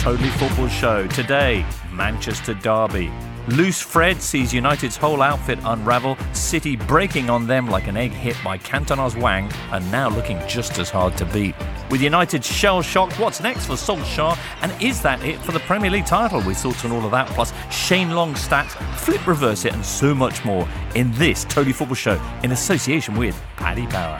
Totally Football Show. Today, Manchester Derby. Loose Fred sees United's whole outfit unravel, City breaking on them like an egg hit by Cantona's Wang, and now looking just as hard to beat. With United shell shocked, what's next for Solskjaer? And is that it for the Premier League title? We thought on all of that, plus Shane Long stats, flip reverse it, and so much more in this Totally Football Show in association with Paddy Power.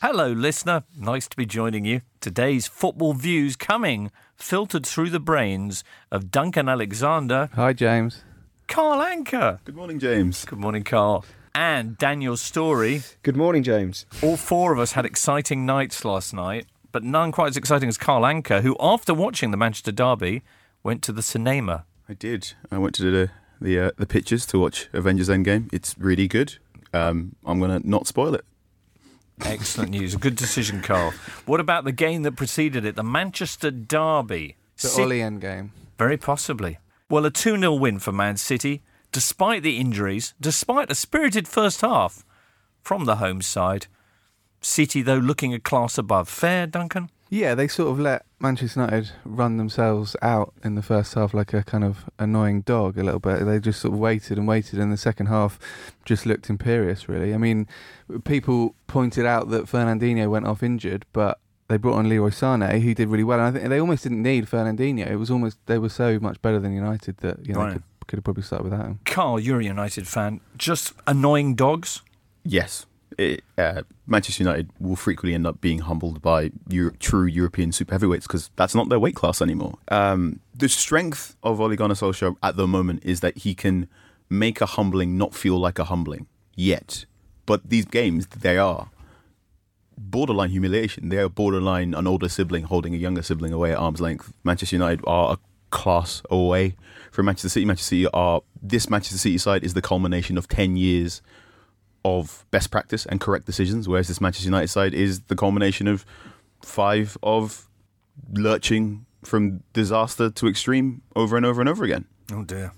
Hello, listener. Nice to be joining you. Today's football views coming filtered through the brains of Duncan Alexander, Hi, James. Carl Anka. Good morning, James. Good morning, Carl. And Daniel Storey. Good morning, James. All four of us had exciting nights last night, but none quite as exciting as Carl Anka, who, after watching the Manchester Derby, went to the cinema. I did. I went to the the uh, the pictures to watch Avengers Endgame. It's really good. Um, I'm gonna not spoil it. Excellent news. Good decision, Carl. What about the game that preceded it, the Manchester Derby? The end game. Very possibly. Well, a 2 0 win for Man City, despite the injuries, despite a spirited first half from the home side. City, though, looking a class above. Fair, Duncan? Yeah, they sort of let Manchester United run themselves out in the first half like a kind of annoying dog a little bit. They just sort of waited and waited, and the second half just looked imperious, really. I mean, people pointed out that Fernandinho went off injured, but they brought on Leroy Sané, who did really well. And I think they almost didn't need Fernandinho. It was almost, they were so much better than United that, you know, Right. they could, could have probably started without him. Carl, you're a United fan. Just annoying dogs? Yes, it, uh, Manchester United will frequently end up being humbled by Euro- true European super heavyweights because that's not their weight class anymore. Um, the strength of Ole Gunnar Solskjaer at the moment is that he can make a humbling not feel like a humbling yet. But these games, they are borderline humiliation. They are borderline an older sibling holding a younger sibling away at arm's length. Manchester United are a class away from Manchester City. Manchester City are this Manchester City side is the culmination of ten years of best practice and correct decisions, whereas this Manchester United side is the culmination of five of lurching from disaster to extreme over and over and over again. Oh, dear.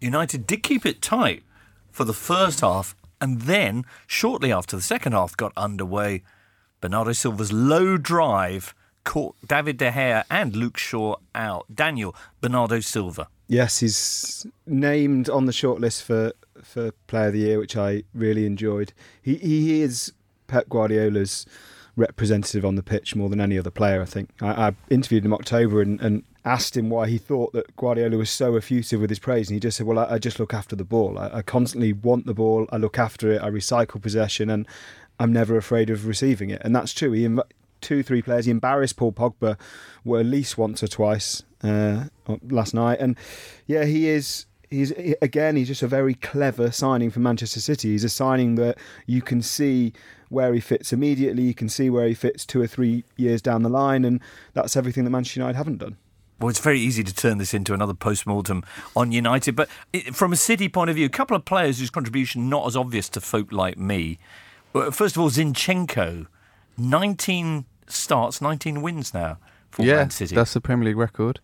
United did keep it tight for the first half, and then, shortly after the second half got underway, Bernardo Silva's low drive caught David De Gea and Luke Shaw out. Daniel, Bernardo Silva. Yes, he's named on the shortlist for for Player of the Year, which I really enjoyed. He he is Pep Guardiola's representative on the pitch more than any other player. I think I, I interviewed him October and, and asked him why he thought that Guardiola was so effusive with his praise, and he just said, "Well, I, I just look after the ball. I, I constantly want the ball. I look after it. I recycle possession, and I'm never afraid of receiving it." And that's true. He two, three players. He embarrassed Paul Pogba at least once or twice uh, last night, and yeah, he is. He's again. He's just a very clever signing for Manchester City. He's a signing that you can see where he fits immediately. You can see where he fits two or three years down the line, and that's everything that Manchester United haven't done. Well, it's very easy to turn this into another post-mortem on United, but it, from a City point of view, a couple of players whose contribution not as obvious to folk like me. Uh, first of all, Zinchenko, 19 starts, 19 wins now for yeah, Man City. that's the Premier League record.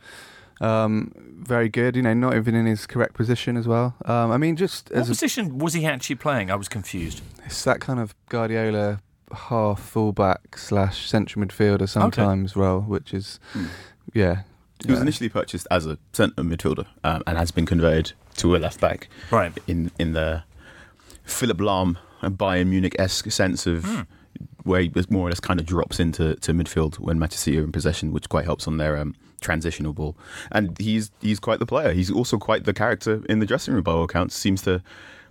Um, very good. You know, not even in his correct position as well. Um, I mean, just What as a, position was he actually playing? I was confused. it's that kind of Guardiola half fullback slash central midfielder sometimes role, which is Hmm. yeah. He was uh, initially purchased as a centre midfielder um, and has been converted to a left back Right. in in the Philipp Lahm and Bayern Munich esque sense of Hmm. Where he more or less kind of drops into to midfield when Manchester City are in possession, which quite helps on their um, transitional ball. And he's he's quite the player. He's also quite the character in the dressing room by all accounts. Seems to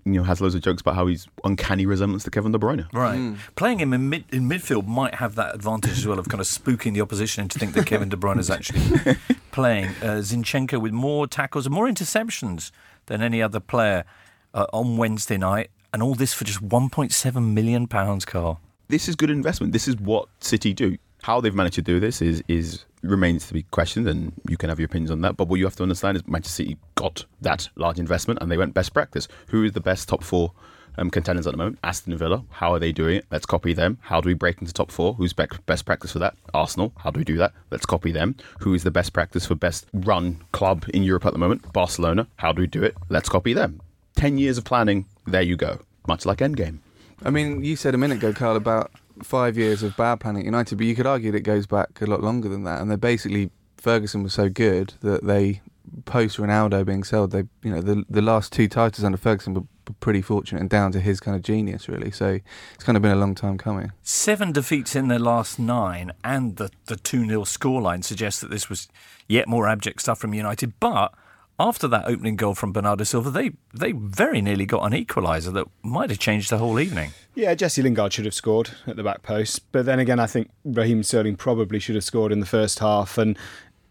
you know has loads of jokes about how he's uncanny resemblance to Kevin De Bruyne. Right. Playing him in, mid, in midfield might have that advantage as well of kind of spooking the opposition into think that Kevin De Bruyne is actually playing. Uh, Zinchenko with more tackles and more interceptions than any other player uh, on Wednesday night. And all this for just £1.7 million, Carl. This is good investment. This is what City do. How they've managed to do this is is remains to be questioned, and you can have your opinions on that. But what you have to understand is Manchester City got that large investment, and they went best practice. Who is the best top four um, contenders at the moment? Aston Villa. How are they doing it? Let's copy them. How do we break into top four? Who's best practice for that? Arsenal. How do we do that? Let's copy them. Who is the best practice for best run club in Europe at the moment? Barcelona. How do we do it? Let's copy them. 10 years of planning there you go. Much like Endgame. I mean, you said a minute ago, Carl, about five years of bad planning at United, but you could argue that it goes back a lot longer than that. And they're basically Ferguson was so good that they post Ronaldo being sold, they you know the the last two titles under Ferguson were pretty fortunate and down to his kind of genius really. So it's kind of been a long time coming. Seven defeats in their last nine, and the the two 0 scoreline suggests that this was yet more abject stuff from United, but after that opening goal from Bernardo Silva, they they very nearly got an equaliser that might have changed the whole evening. Yeah, Jesse Lingard should have scored at the back post, but then again, I think Raheem Sterling probably should have scored in the first half, and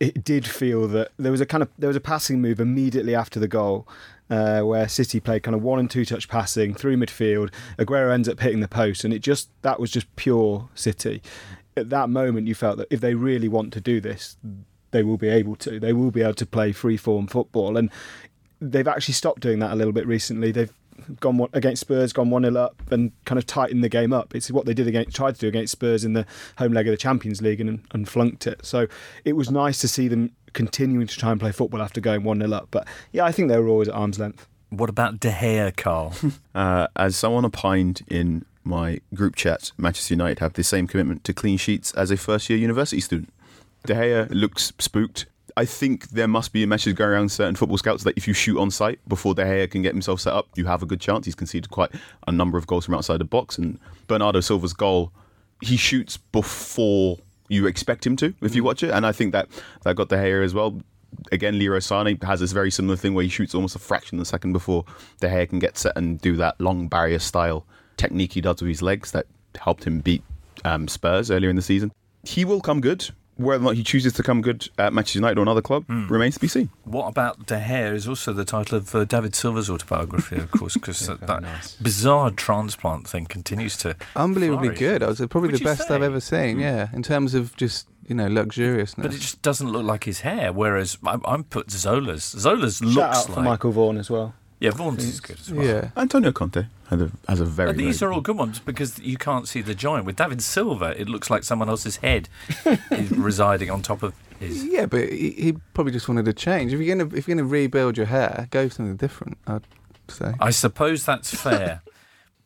it did feel that there was a kind of there was a passing move immediately after the goal. Uh, where City played kind of one and two touch passing through midfield. Aguero ends up hitting the post, and it just that was just pure City. At that moment, you felt that if they really want to do this, they will be able to. They will be able to play free form football, and they've actually stopped doing that a little bit recently. They've gone against Spurs, gone one 0 up, and kind of tightened the game up. It's what they did against, tried to do against Spurs in the home leg of the Champions League, and, and flunked it. So it was nice to see them continuing to try and play football after going one 0 up. But yeah, I think they were always at arm's length. What about De Gea, Carl? uh, as someone opined in my group chat, Manchester United have the same commitment to clean sheets as a first year university student. De Gea looks spooked. I think there must be a message going around certain football scouts that if you shoot on site before De Gea can get himself set up, you have a good chance. He's conceded quite a number of goals from outside the box, and Bernardo Silva's goal, he shoots before you expect him to if you watch it, and I think that that got De Gea as well. Again, Leroy Sané has this very similar thing where he shoots almost a fraction of a second before De Gea can get set and do that long barrier style technique he does with his legs that helped him beat um, Spurs earlier in the season. He will come good whether or not he chooses to come good at Manchester United or another club mm. remains to be seen. What about De Gea is also the title of uh, David Silva's autobiography, of course, because that, that nice. bizarre transplant thing continues to unbelievably flourish. good. I was probably Would the best say? I've ever seen. Mm. Yeah, in terms of just you know luxuriousness. But it just doesn't look like his hair. Whereas I'm, I'm put Zola's. Zola's Shout looks out like for Michael Vaughan as well. Yeah, Vaughan's is good as well. Yeah, Antonio Conte has a, has a very. But these very are all good ones because you can't see the joint. With David Silva, it looks like someone else's head is residing on top of his. Yeah, but he, he probably just wanted a change. If you're gonna if you're gonna rebuild your hair, go for something different. I'd say. I suppose that's fair.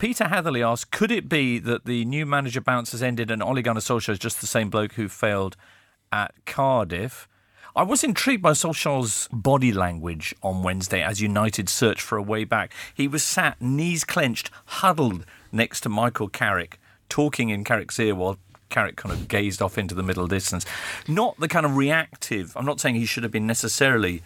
Peter Hatherley asked, could it be that the new manager bounce has ended and Ole Gunnar Solskjaer is just the same bloke who failed at Cardiff? I was intrigued by Solskjaer's body language on Wednesday as United searched for a way back. He was sat, knees clenched, huddled next to Michael Carrick, talking in Carrick's ear while Carrick kind of gazed off into the middle distance. Not the kind of reactive. I'm not saying he should have been necessarily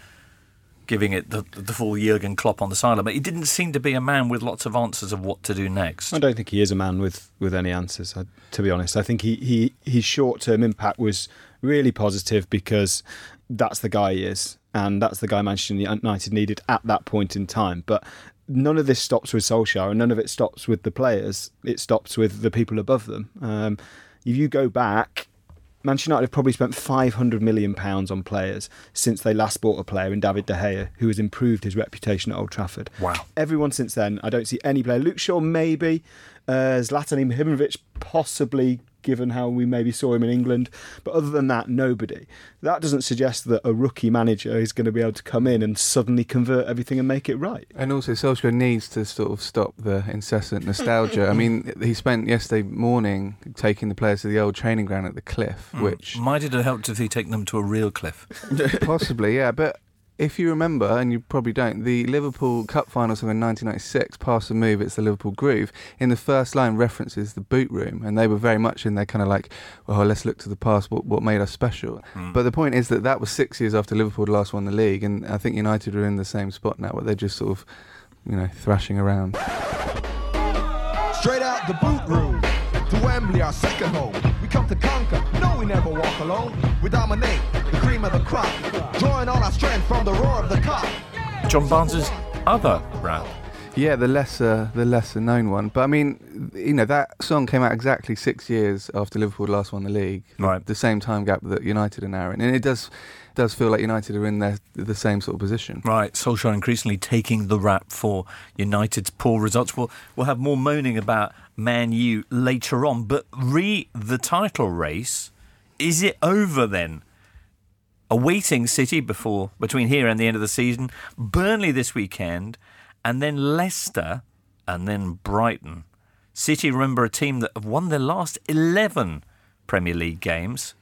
giving it the, the full Jurgen Klopp on the sideline, but he didn't seem to be a man with lots of answers of what to do next. I don't think he is a man with, with any answers. To be honest, I think he, he his short term impact was really positive because that's the guy he is, and that's the guy Manchester United needed at that point in time. But none of this stops with Solskjaer, and none of it stops with the players. It stops with the people above them. Um, if you go back, Manchester United have probably spent 500 million pounds on players since they last bought a player in David De Gea, who has improved his reputation at Old Trafford. Wow! Everyone since then, I don't see any player. Luke Shaw maybe, uh, Zlatan Ibrahimovic possibly given how we maybe saw him in England. But other than that, nobody. That doesn't suggest that a rookie manager is going to be able to come in and suddenly convert everything and make it right. And also, Solskjaer needs to sort of stop the incessant nostalgia. I mean, he spent yesterday morning taking the players to the old training ground at the cliff, Mm. which Might it have helped if he taken them to a real cliff? possibly, yeah. But if you remember, and you probably don't, the Liverpool Cup final song in 1996, Pass the Move, It's the Liverpool Groove, in the first line references the boot room, and they were very much in there kind of like, well, let's look to the past, what, what made us special. Mm. But the point is that that was six years after Liverpool last won the league, and I think United are in the same spot now, where they're just sort of, you know, thrashing around. Straight out the boot room to Wembley, our second home. We come to conquer. No, we never walk alone. We dominate the cream of the crop, drawing all our strength from the roar of the Kop. John Barnes's other rap. Yeah, the lesser, the lesser known one. But I mean, you know, that song came out exactly six years after Liverpool last won the league. Right. The same time gap that United are now in, and it does does feel like United are in their the same sort of position. Right, Solskjaer increasingly taking the rap for United's poor results. We'll, we'll have more moaning about Man U later on, but re the title race, is it over then? Awaiting City before between here and the end of the season, Burnley this weekend, and then Leicester and then Brighton. City, remember, a team that have won their last 11 Premier League games,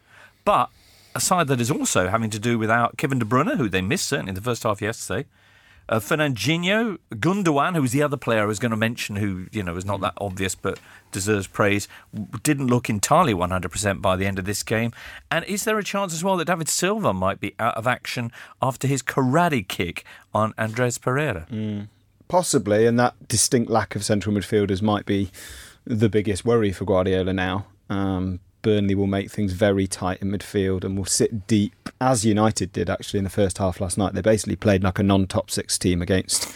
but a side that is also having to do without Kevin De Bruyne, who they missed certainly in the first half yesterday. Uh, Fernandinho, Gundogan, who was the other player I was going to mention, who you know is not that obvious but deserves praise, didn't look entirely 100% by the end of this game. And is there a chance as well that David Silva might be out of action after his karate kick on Andreas Pereira? Mm. Possibly, and that distinct lack of central midfielders might be the biggest worry for Guardiola now. Um, Burnley will make things very tight in midfield and will sit deep, as United did actually in the first half last night. They basically played like a non-top six team against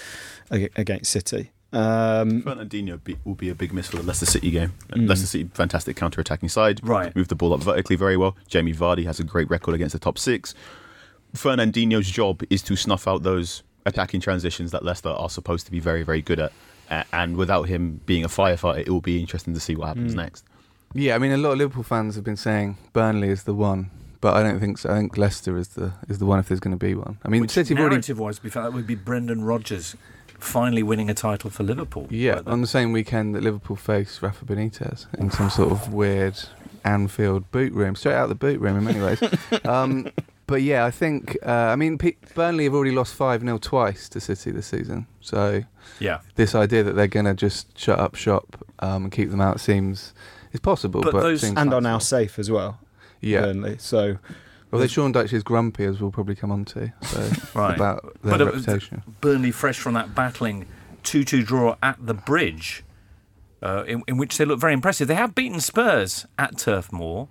against City. Um, Fernandinho be, will be a big miss for the Leicester City game. Mm. Leicester City, fantastic counter-attacking side. Right, move the ball up vertically very well. Jamie Vardy has a great record against the top six. Fernandinho's job is to snuff out those attacking transitions that Leicester are supposed to be very, very good at. And without him being a firefighter, it will be interesting to see what happens mm. next. Yeah, I mean, a lot of Liverpool fans have been saying Burnley is the one, but I don't think so. I think Leicester is the is the one if there's going to be one. I mean, Which City narrative already... wise, that would be Brendan Rodgers finally winning a title for Liverpool. Yeah, on the same weekend that Liverpool face Rafa Benitez in some sort of weird Anfield boot room, straight out the boot room in many ways. um, but yeah, I think uh, I mean P- Burnley have already lost five 0 twice to City this season. So yeah, this idea that they're going to just shut up shop um, and keep them out seems it's possible, but, but those and are now safe as well. Yeah, Burnley. So. Well, they Sean Dyche is grumpy, as we'll probably come on to. So right. about their but reputation. Burnley fresh from that battling two-two draw at the Bridge, uh, in, in, which they look very impressive. They have beaten Spurs at Turf Moor.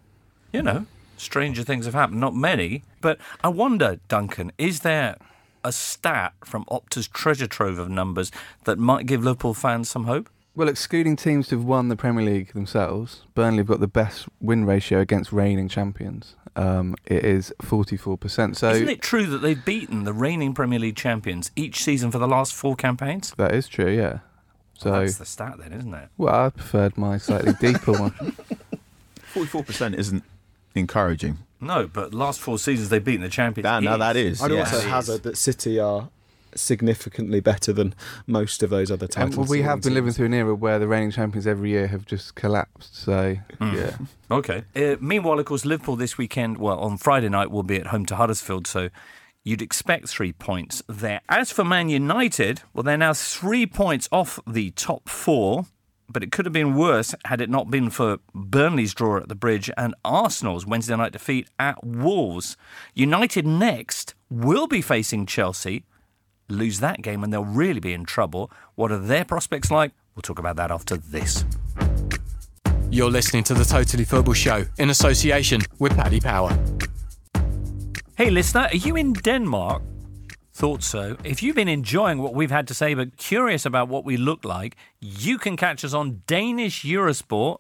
You know, stranger things have happened. Not many, but I wonder, Duncan, is there a stat from Opta's treasure trove of numbers that might give Liverpool fans some hope? Well, excluding teams who've won the Premier League themselves, Burnley have got the best win ratio against reigning champions. Um, it is 44%. So Isn't it true that they've beaten the reigning Premier League champions each season for the last four campaigns? That is true, yeah. So well, that's the stat then, isn't it? Well, I preferred my slightly deeper one. 44% isn't encouraging. No, but last four seasons they've beaten the champions. That, now that is. I'd also hazard that City are significantly better than most of those other titles. And well, we have been living through an era where the reigning champions every year have just collapsed. So mm. yeah. Okay. Uh, meanwhile, of course, Liverpool this weekend, well, on Friday night, will be at home to Huddersfield. So you'd expect three points there. As for Man United, well, they're now three points off the top four. But it could have been worse had it not been for Burnley's draw at the bridge and Arsenal's Wednesday night defeat at Wolves. United next will be facing Chelsea, lose that game and they'll really be in trouble. What are their prospects like? We'll talk about that after this. You're listening to the Totally Football Show in association with Paddy Power. Hey, listener, are you in Denmark? Thought so. If you've been enjoying what we've had to say but curious about what we look like, you can catch us on Danish Eurosport,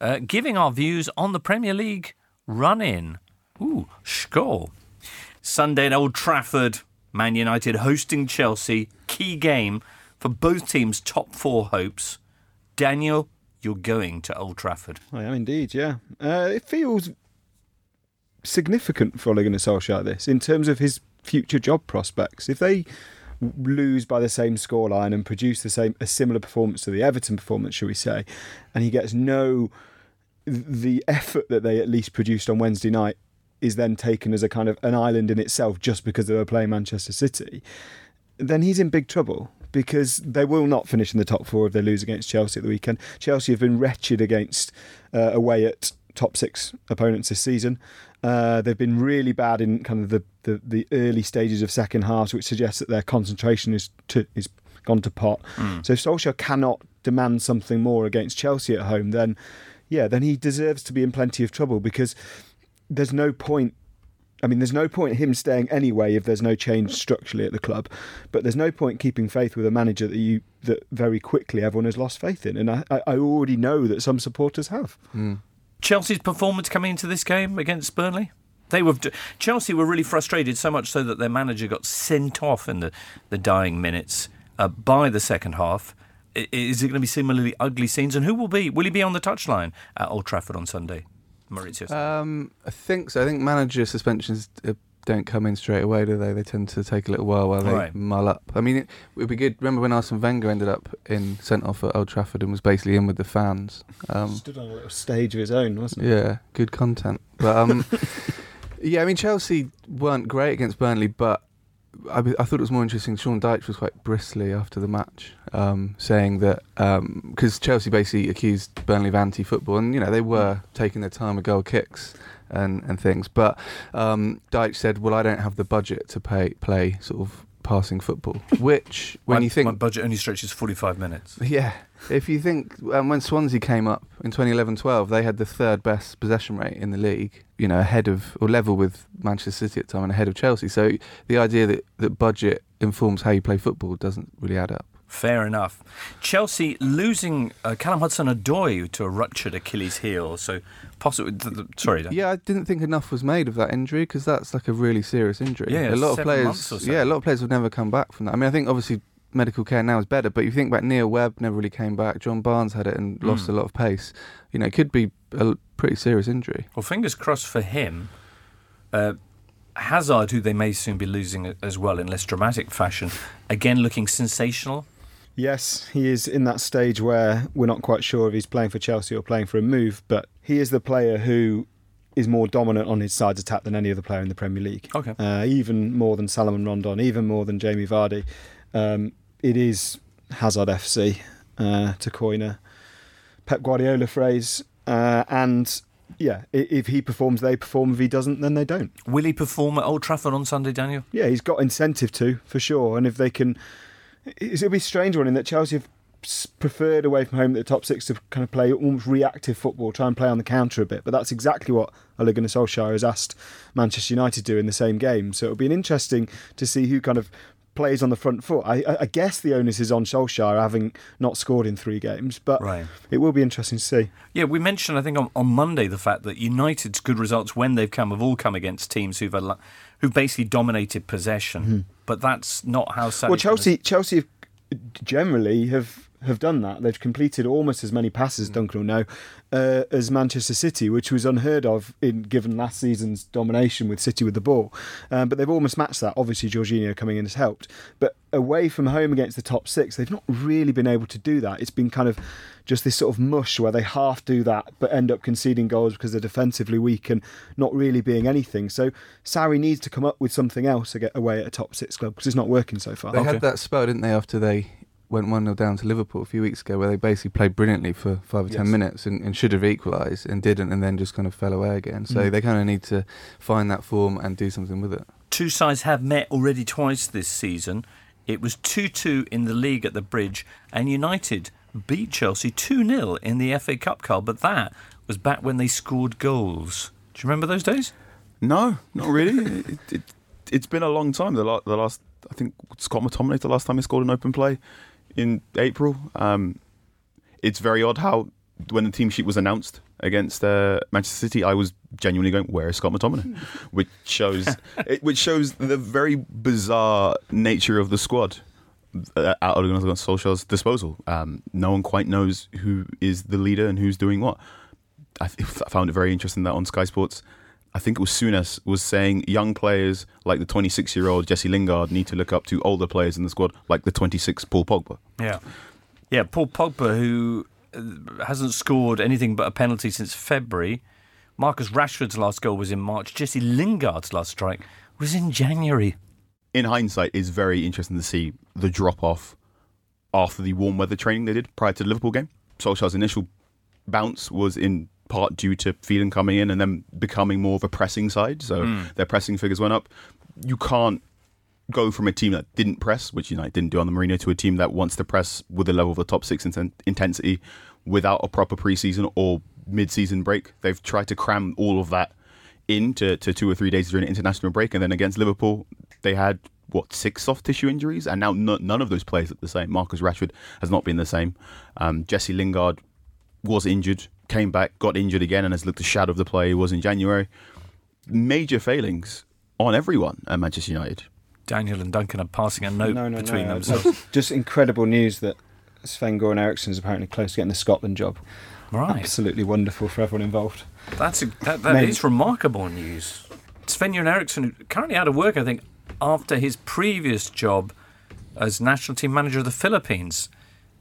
uh, giving our views on the Premier League run in. Ooh, Skål. Sunday at Old Trafford, Man United hosting Chelsea, key game for both teams' top four hopes. Daniel, you're going to Old Trafford. I am indeed, yeah. Uh, it feels significant for Ole Gunnar Solskjaer, this, in terms of his future job prospects. If they lose by the same scoreline and produce the same a similar performance to the Everton performance, shall we say, and he gets no the effort that they at least produced on Wednesday night is then taken as a kind of an island in itself just because they were playing Manchester City, then he's in big trouble because they will not finish in the top four if they lose against Chelsea at the weekend. Chelsea have been wretched against uh, away at top six opponents this season. Uh, they've been really bad in kind of the, the, the, early stages of second halves, which suggests that their concentration is to, is gone to pot. Mm. So if Solskjaer cannot demand something more against Chelsea at home, then yeah, then he deserves to be in plenty of trouble because there's no point. I mean, there's no point him staying anyway if there's no change structurally at the club. But there's no point keeping faith with a manager that you that very quickly everyone has lost faith in, and I, I already know that some supporters have. Mm. Chelsea's performance coming into this game against Burnley. They were Chelsea were really frustrated so much so that their manager got sent off in the, the dying minutes uh, by the second half. Is it going to be similarly ugly scenes? And who will be? Will he be on the touchline at Old Trafford on Sunday? Maurizio? Um, I think so. I think manager suspensions don't come in straight away, do they? They tend to take a little while while they Right. mull up. I mean, it would be good. Remember when Arsene Wenger ended up in sent off at Old Trafford and was basically in with the fans? Um, Stood on a little stage of his own, wasn't he? yeah, good content. But um, yeah, I mean Chelsea weren't great against Burnley, but I, I thought it was more interesting. Sean Dyche was quite bristly after the match, um, saying that because Chelsea basically accused Burnley of anti-football, and you know they were taking their time with goal kicks and and things. But um, Dyche said, "Well, I don't have the budget to pay play sort of passing football," which when my, you think my budget only stretches 45 minutes. yeah. If you think um, when Swansea came up in 2011-12, they had the third best possession rate in the league, you know, ahead of or level with Manchester City at the time and ahead of Chelsea. So the idea that, that budget informs how you play football doesn't really add up. Fair enough. Chelsea losing uh, Callum Hudson-Odoi to a ruptured Achilles heel. So possibly, th- th- sorry. Dan. Yeah, I didn't think enough was made of that injury because that's like a really serious injury. Yeah, a lot of players. so. Yeah, a lot of players would never come back from that. I mean, I think obviously medical care now is better, but you think back, Neil Webb never really came back. John Barnes had it and lost Mm. a lot of pace. You know, it could be a pretty serious injury. Well, fingers crossed for him. Uh, Hazard, who they may soon be losing as well in less dramatic fashion, again looking sensational. Yes, he is in that stage where we're not quite sure if he's playing for Chelsea or playing for a move, but he is the player who is more dominant on his side's attack than any other player in the Premier League. Okay. Uh, even more than Salomon Rondon, even more than Jamie Vardy. Um, it is Hazard FC, uh, to coin a Pep Guardiola phrase. Uh, and yeah, if he performs, they perform. If he doesn't, then they don't. Will he perform at Old Trafford on Sunday, Daniel? Yeah, he's got incentive to for sure. And if they can, it'll be strange one in that Chelsea have preferred away from home at the top six to kind of play almost reactive football, try and play on the counter a bit. But that's exactly what Ole Gunnar Solskjaer has asked Manchester United to do in the same game. So it'll be an interesting to see who kind of plays on the front foot. I, I- guess the onus is on Solskjaer having not scored in three games, but Right. it will be interesting to see. Yeah, we mentioned I think on, on Monday the fact that United's good results when they've come have all come against teams who've al- who've basically dominated possession, mm-hmm. but that's not how. Well, Chelsea, Chelsea have- generally have have done that. They've completed almost as many passes, Duncan will know, uh, as Manchester City, which was unheard of in given last season's domination with City with the ball. Um, but they've almost matched that. Obviously, Jorginho coming in has helped. But away from home against the top six, they've not really been able to do that. It's been kind of just this sort of mush where they half do that but end up conceding goals because they're defensively weak and not really being anything. So Sarri needs to come up with something else to get away at a top six club because it's not working so far. They Okay. had that spell, didn't they, after they went 1 0 down to Liverpool a few weeks ago, where they basically played brilliantly for five or ten minutes and, and should have equalised and didn't, and then just kind of fell away again. So Mm. they kind of need to find that form and do something with it. two sides have met already twice this season. It was 2 2 in the league at the Bridge, and United beat Chelsea 2 0 in the FA Cup, Carl, but that was back when they scored goals. Do you remember those days? No, not really. it, it, it's been a long time. The, la- the last, I think Scott McTominay, the last time he scored an open play in April. Um, it's very odd how when the team sheet was announced against uh, Manchester City, I was genuinely going, "Where is Scott McTominay?" which shows, it, which shows the very bizarre nature of the squad uh, at Ole Gunnar Solskjaer's disposal. Um, no one quite knows who is the leader and who's doing what. I, th- I found it very interesting that on Sky Sports, I think it was Souness was saying young players like the 26 year old Jesse Lingard need to look up to older players in the squad like the 26 Paul Pogba. Yeah. Yeah, Paul Pogba, who uh, hasn't scored anything but a penalty since February. Marcus Rashford's last goal was in March. Jesse Lingard's last strike was in January. In hindsight, it's very interesting to see the drop off after the warm weather training they did prior to the Liverpool game. Solskjaer's initial bounce was in part due to Phelan coming in and then becoming more of a pressing side. So their pressing figures went up. You can't go from a team that didn't press, which United didn't do on the Mourinho, to a team that wants to press with the level of the top six inten- intensity without a proper preseason or mid-season break. They've tried to cram all of that into to two or three days during an international break, and then against Liverpool, they had what six soft tissue injuries, and now no, none of those players look the same. Marcus Rashford has not been the same. Um, Jesse Lingard was injured, came back, got injured again, and has looked a shadow of the player he was in January. Major failings on everyone at Manchester United. Daniel and Duncan are passing a note no, no, between no. them. So, Just incredible news that Sven Goran Eriksson is apparently close to getting the Scotland job. right. Absolutely wonderful for everyone involved. That's a, that, that Mate. is remarkable news. Sven Goran Eriksson, currently out of work, I think, after his previous job as national team manager of the Philippines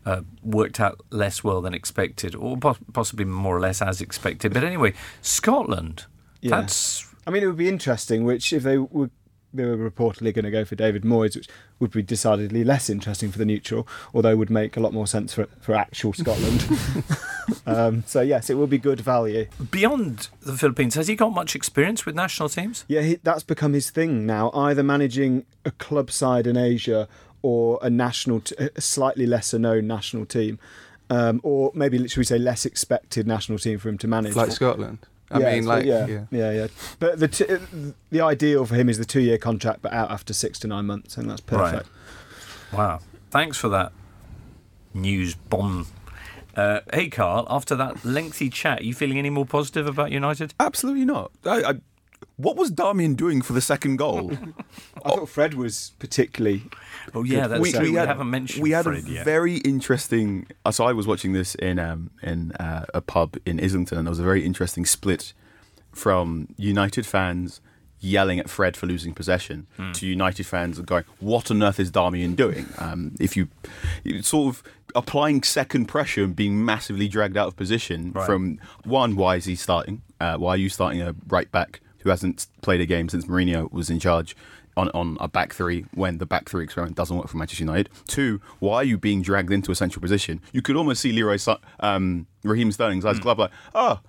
uh, worked out less well than expected, or po- possibly more or less as expected. But anyway, Scotland. Yeah. That's I mean, it would be interesting. Which if they were they were reportedly going to go for David Moyes, which would be decidedly less interesting for the neutral, although would make a lot more sense for for actual Scotland. um, so yes, it will be good value. beyond the Philippines. Has he got much experience with national teams? Yeah, he, that's become his thing now. Either managing a club side in Asia or a national, t- a slightly lesser known national team, um, or maybe should we say less expected national team for him to manage. like Scotland. I Yeah, mean, like yeah, yeah. yeah, yeah. But the t- the ideal for him is the two year contract, but out after six to nine months, and that's perfect. Right. Wow. Thanks for that news bomb. Uh, hey, Carl, after that lengthy chat, are you feeling any more positive about United? Absolutely not. I, I, what was Darmian doing for the second goal? I thought Fred was particularly. Oh, yeah, that's true. We, haven't mentioned we had Fred a yet. very interesting. uh, So I was watching this in um, in uh, a pub in Islington, and there was a very interesting split from United fans yelling at Fred for losing possession Hmm. to United fans going, "What on earth is Darmian doing?" Um, if you it's sort of applying second pressure and being massively dragged out of position Right. from one, why is he starting? Uh, why are you starting a right back who hasn't played a game since Mourinho was in charge? On, on a back three when the back three experiment doesn't work for Manchester United. Two, why are you being dragged into a central position? You could almost see Leroy Sa- um, Raheem Sterling's eyes glove like, oh,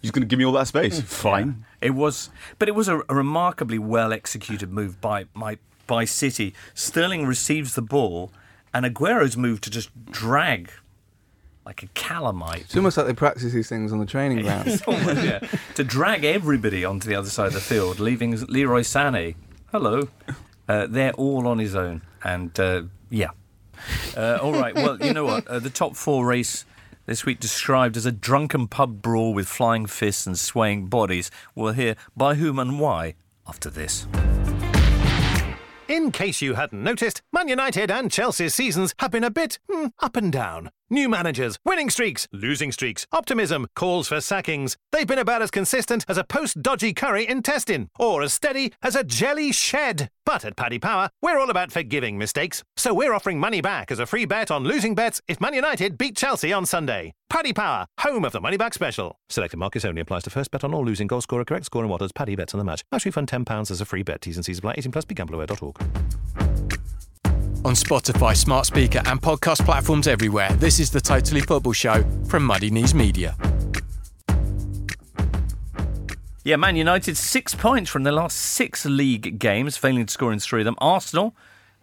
he's going to give me all that space. Fine. It was, but it was a, a remarkably well executed move by, by by City. Sterling receives the ball, and Aguero's move to just drag like a calamite. It's almost like they practice these things on the training ground. Almost, yeah, to drag everybody onto the other side of the field, leaving Leroy Sané. Hello, uh, they're all on his own, and uh, yeah. Uh, all right. Well, you know what? Uh, the top four race this week described as a drunken pub brawl with flying fists and swaying bodies. We'll hear by whom and why after this. In case you hadn't noticed, Man United and Chelsea's seasons have been a bit hmm, up and down. New managers, winning streaks, losing streaks, optimism, calls for sackings. They've been about as consistent as a post dodgy curry intestine, or as steady as a jelly shed. But at Paddy Power, we're all about forgiving mistakes. So we're offering money back as a free bet on losing bets if Man United beat Chelsea on Sunday. Paddy Power, home of the money back special. Selected markets only applies to first bet on all losing goal scorer, correct score, and what odds Paddy bets on the match. Match refund £10 as a free bet. T's and C's apply. 18 plus. BeGambleAware.org. On Spotify, smart speaker, and podcast platforms everywhere, this is the Totally Football Show from Muddy Knees Media. Yeah, Man United six points from their last six league games, failing to score in three of them. Arsenal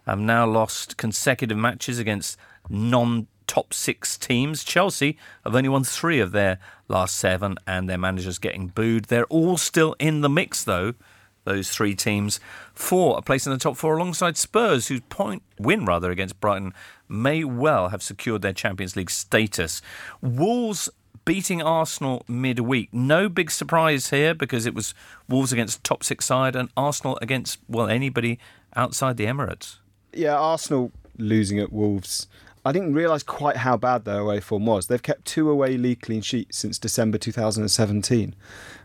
have now lost consecutive matches against non top six teams. Chelsea have only won three of their last seven, and their managers getting booed. They're all still in the mix, though. Those three teams for a place in the top four alongside Spurs, whose point win rather against Brighton may well have secured their Champions League status. Wolves beating Arsenal midweek. No big surprise here because it was Wolves against top six side and Arsenal against well anybody outside the Emirates. Yeah, Arsenal losing at Wolves. I didn't realise quite how bad their away form was. They've kept two away league clean sheets since December 2017,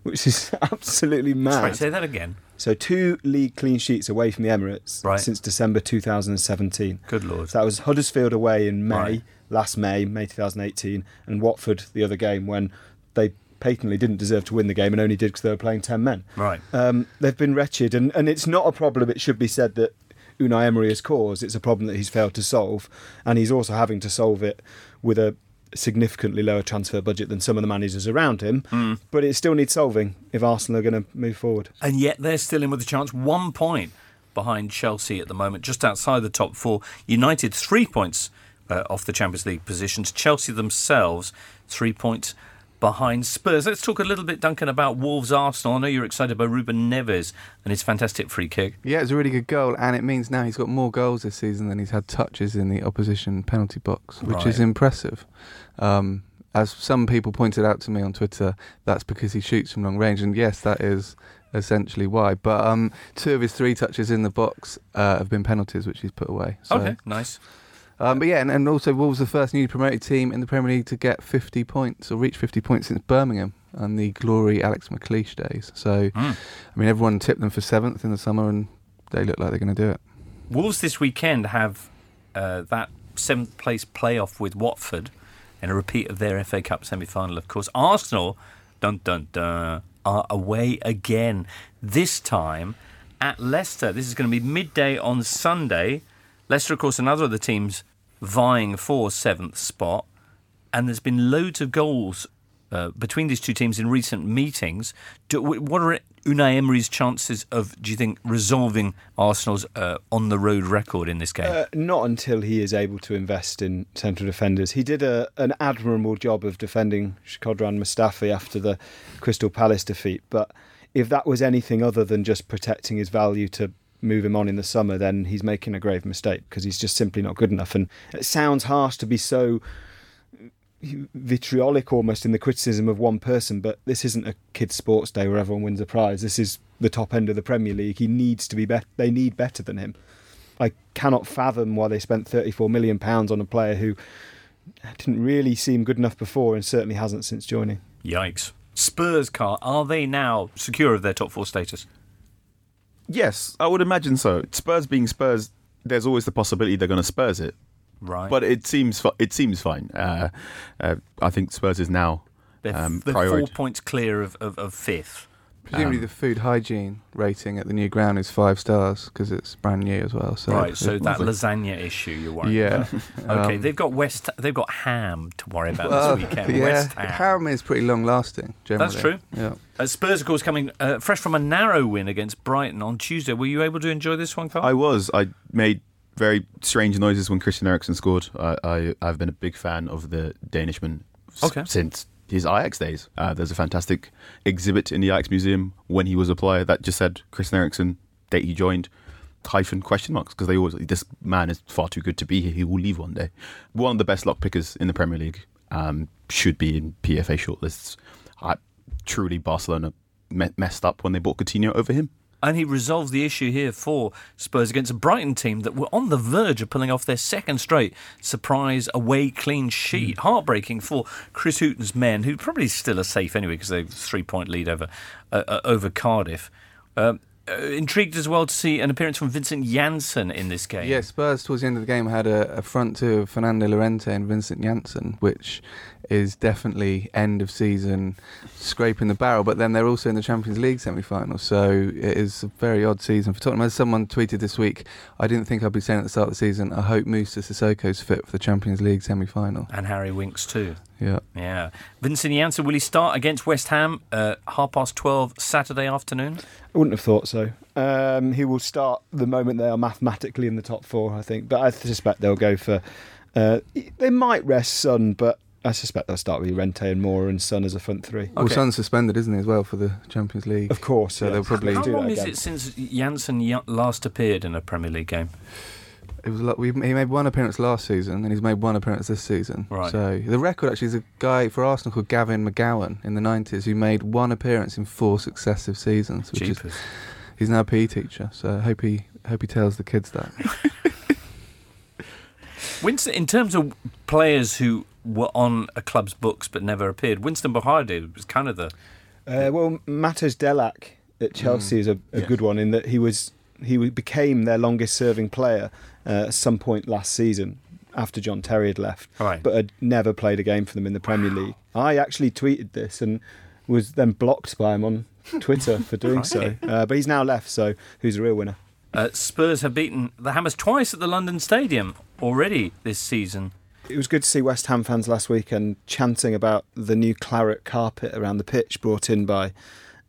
which is absolutely mad. Sorry, say that again. So two league clean sheets away from the Emirates Right. since December 2017. Good lord. So that was Huddersfield away in May, Right. last May, May 2018, and Watford the other game when they patently didn't deserve to win the game and only did because they were playing 10 men. Right. Um, they've been wretched, and, and it's not a problem, it should be said, that Unai Emery has caused. It's a problem that he's failed to solve, and he's also having to solve it with a significantly lower transfer budget than some of the managers around him. But it still needs solving if Arsenal are going to move forward. and yet they're still in with a chance. One point behind Chelsea at the moment, just outside the top four. United three points uh, off the Champions League positions. Chelsea themselves three points behind Spurs. Let's talk a little bit, Duncan, about Wolves Arsenal. I know you're excited by Ruben Neves and his fantastic free kick. Yeah, it's a really good goal, and it means now he's got more goals this season than he's had touches in the opposition penalty box, which is impressive. Um, as some people pointed out to me on Twitter, that's because he shoots from long range, and yes, that is essentially why. But um, two of his three touches in the box uh, have been penalties, which he's put away. So, okay, nice. Um, but yeah, and, and also Wolves the first newly promoted team in the Premier League to get 50 points or reach 50 points since Birmingham and the glory Alex McLeish days. So, Mm. I mean, everyone tipped them for seventh in the summer, and they look like they're going to do it. Wolves this weekend have uh, that seventh place playoff with Watford in a repeat of their FA Cup semi final, of course. Arsenal, dun dun dun, are away again. This time at Leicester. This is going to be midday on Sunday. Leicester, of course, another of the teams vying for seventh spot. And there's been loads of goals uh, between these two teams in recent meetings. Do, what are Unai Emery's chances of, do you think, resolving Arsenal's uh, on the road record in this game? Uh, not until he is able to invest in central defenders. He did a, an admirable job of defending Shkodran Mustafi after the Crystal Palace defeat, but if that was anything other than just protecting his value to move him on in the summer, then he's making a grave mistake because he's just simply not good enough. And it sounds harsh to be so vitriolic almost in the criticism of one person, but this isn't a kids' sports day where everyone wins a prize. This is the top end of the Premier League. He needs to be better. They need better than him. I cannot fathom why they spent 34 million pounds on a player who didn't really seem good enough before and certainly hasn't since joining. Yikes. Spurs, Carl, are they now secure of their top four status? Yes, I would imagine so. Spurs being Spurs, there's always the possibility they're going to Spurs it, Right. but it seems it seems fine. Uh, uh, I think Spurs is now they're, um, they're four points clear of, of, of fifth. Presumably, Um, the food hygiene rating at the new ground is five stars because it's brand new as well. So right, so that lasagna issue you're worried yeah. about. Okay, Um, they've got West. They've got ham to worry about well, this weekend. yeah, West Ham. Ham is pretty long lasting. Generally. That's true. Yeah. Uh, Spurs, of course, coming uh, fresh from a narrow win against Brighton on Tuesday. Were you able to enjoy this one, Carl? I was. I made very strange noises when Christian Eriksen scored. I, I, I've been a big fan of the Danishman s- Okay. since his Ajax days. Uh, there's a fantastic exhibit in the Ajax Museum when he was a player that just said Christian Eriksen, date he joined, hyphen question marks, because they always, this man is far too good to be here. He will leave one day. One of the best lock pickers in the Premier League. Um, should be in PFA shortlists. I, truly, Barcelona me- messed up when they bought Coutinho over him. And he resolved the issue here for Spurs against a Brighton team that were on the verge of pulling off their second straight surprise away clean sheet. Heartbreaking for Chris Hughton's men, who probably still are safe anyway because they've three point lead over uh, uh, over Cardiff. Um, uh, intrigued as well to see an appearance from Vincent Janssen in this game. Yeah, Spurs towards the end of the game had a, a front two of Fernando Llorente and Vincent Janssen, which is definitely end of season scraping the barrel. But then they're also in the Champions League semi-final, so it is a very odd season for Tottenham. As someone tweeted this week, I didn't think I'd be saying at the start of the season, I hope Musa Sissoko's fit for the Champions League semi-final. And Harry Winks too. Yeah. Yeah. Vincent Janssen, will he start against West Ham uh, half past 12 Saturday afternoon? I wouldn't have thought so. Um, he will start the moment they are mathematically in the top four, I think. But I suspect they'll go for. Uh, they might rest Son, but I suspect they'll start with Rente and Moura and Son as a front three. Well, Okay. Son's suspended, isn't he, as well, for the Champions League? Of course, So yeah. they'll probably- How do that long is it since Janssen last appeared in a Premier League game? It was a lot, he made one appearance last season, and he's made one appearance this season. Right. So the record actually is a guy for Arsenal called Gavin McGowan in the nineties who made one appearance in four successive seasons. Which is, he's now a PE teacher, so I hope he hope he tells the kids that. Winston, in terms of players who were on a club's books but never appeared, Winston Bogarde was kind of the. Uh, well, Matej Delač at Chelsea is a, a Yes. good one in that he was he became their longest serving player uh, at some point last season after John Terry had left, Right. but had never played a game for them in the Premier League. I actually tweeted this and was then blocked by him on Twitter for doing so. Uh, but he's now left, so who's the real winner? Uh, Spurs have beaten the Hammers twice at the London Stadium already this season. It was good to see West Ham fans last weekend chanting about the new claret carpet around the pitch brought in by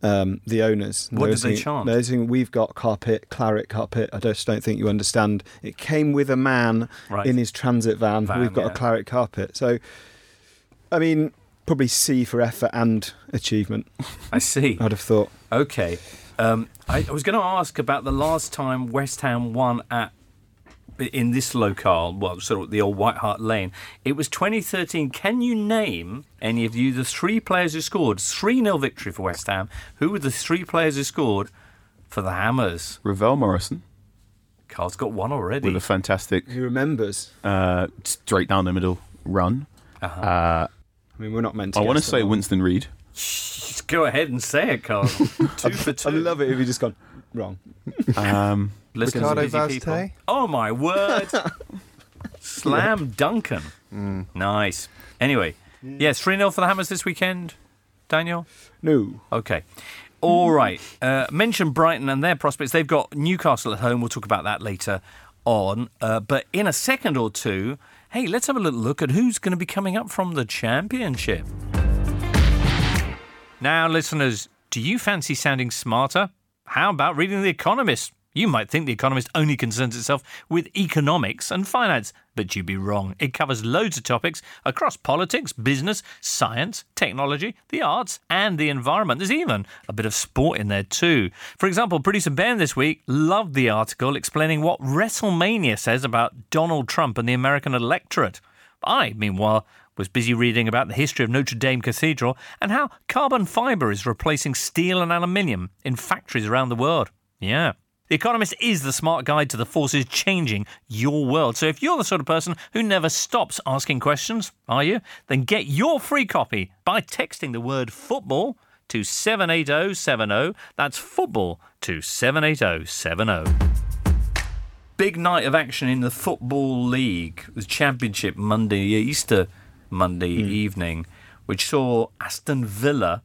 um, the owners. What were did they chant? Saying, "We've got carpet, claret carpet." I just don't think you understand. It came with a man Right. in his transit van. Van, We've got yeah. a claret carpet. So, I mean, probably C for effort and achievement. I see. I'd have thought. Okay. Um, I, I was going to ask about the last time West Ham won at in this locale, well, sort of the old White Hart Lane. It was 2013. Can you name any of you the three players who scored 3 0 victory for West Ham? Who were the three players who scored for the Hammers? Ravel Morrison. Carl's got one already. with a fantastic Who remembers? uh, straight down the middle run. Uh-huh. Uh, I mean, we're not meant to. I want to say one. Winston Reid. Just go ahead and say it, Carl. two for two. I'd love it if you just gone wrong. Um, Listeners Ricardo busy Vaz people. Tay? Oh my word! Slam Duncan. Nice. Anyway, yes, 3 0 for the Hammers this weekend, Daniel? No. Okay. All right. Uh, mention Brighton and their prospects. They've got Newcastle at home. We'll talk about that later on. Uh, but in a second or two, hey, let's have a little look at who's going to be coming up from the Championship. Now, listeners, do you fancy sounding smarter? How about reading The Economist? You might think The Economist only concerns itself with economics and finance, but you'd be wrong. It covers loads of topics across politics, business, science, technology, the arts, and the environment. There's even a bit of sport in there too. For example, producer Ben this week loved the article explaining what WrestleMania says about Donald Trump and the American electorate. I, meanwhile, was busy reading about the history of Notre Dame Cathedral and how carbon fibre is replacing steel and aluminium in factories around the world. Yeah. The Economist is the smart guide to the forces changing your world. So if you're the sort of person who never stops asking questions, are you? Then get your free copy by texting the word football to 78070. That's football to 78070. Big night of action in the Football League, the Championship Monday, Easter Monday evening, which saw Aston Villa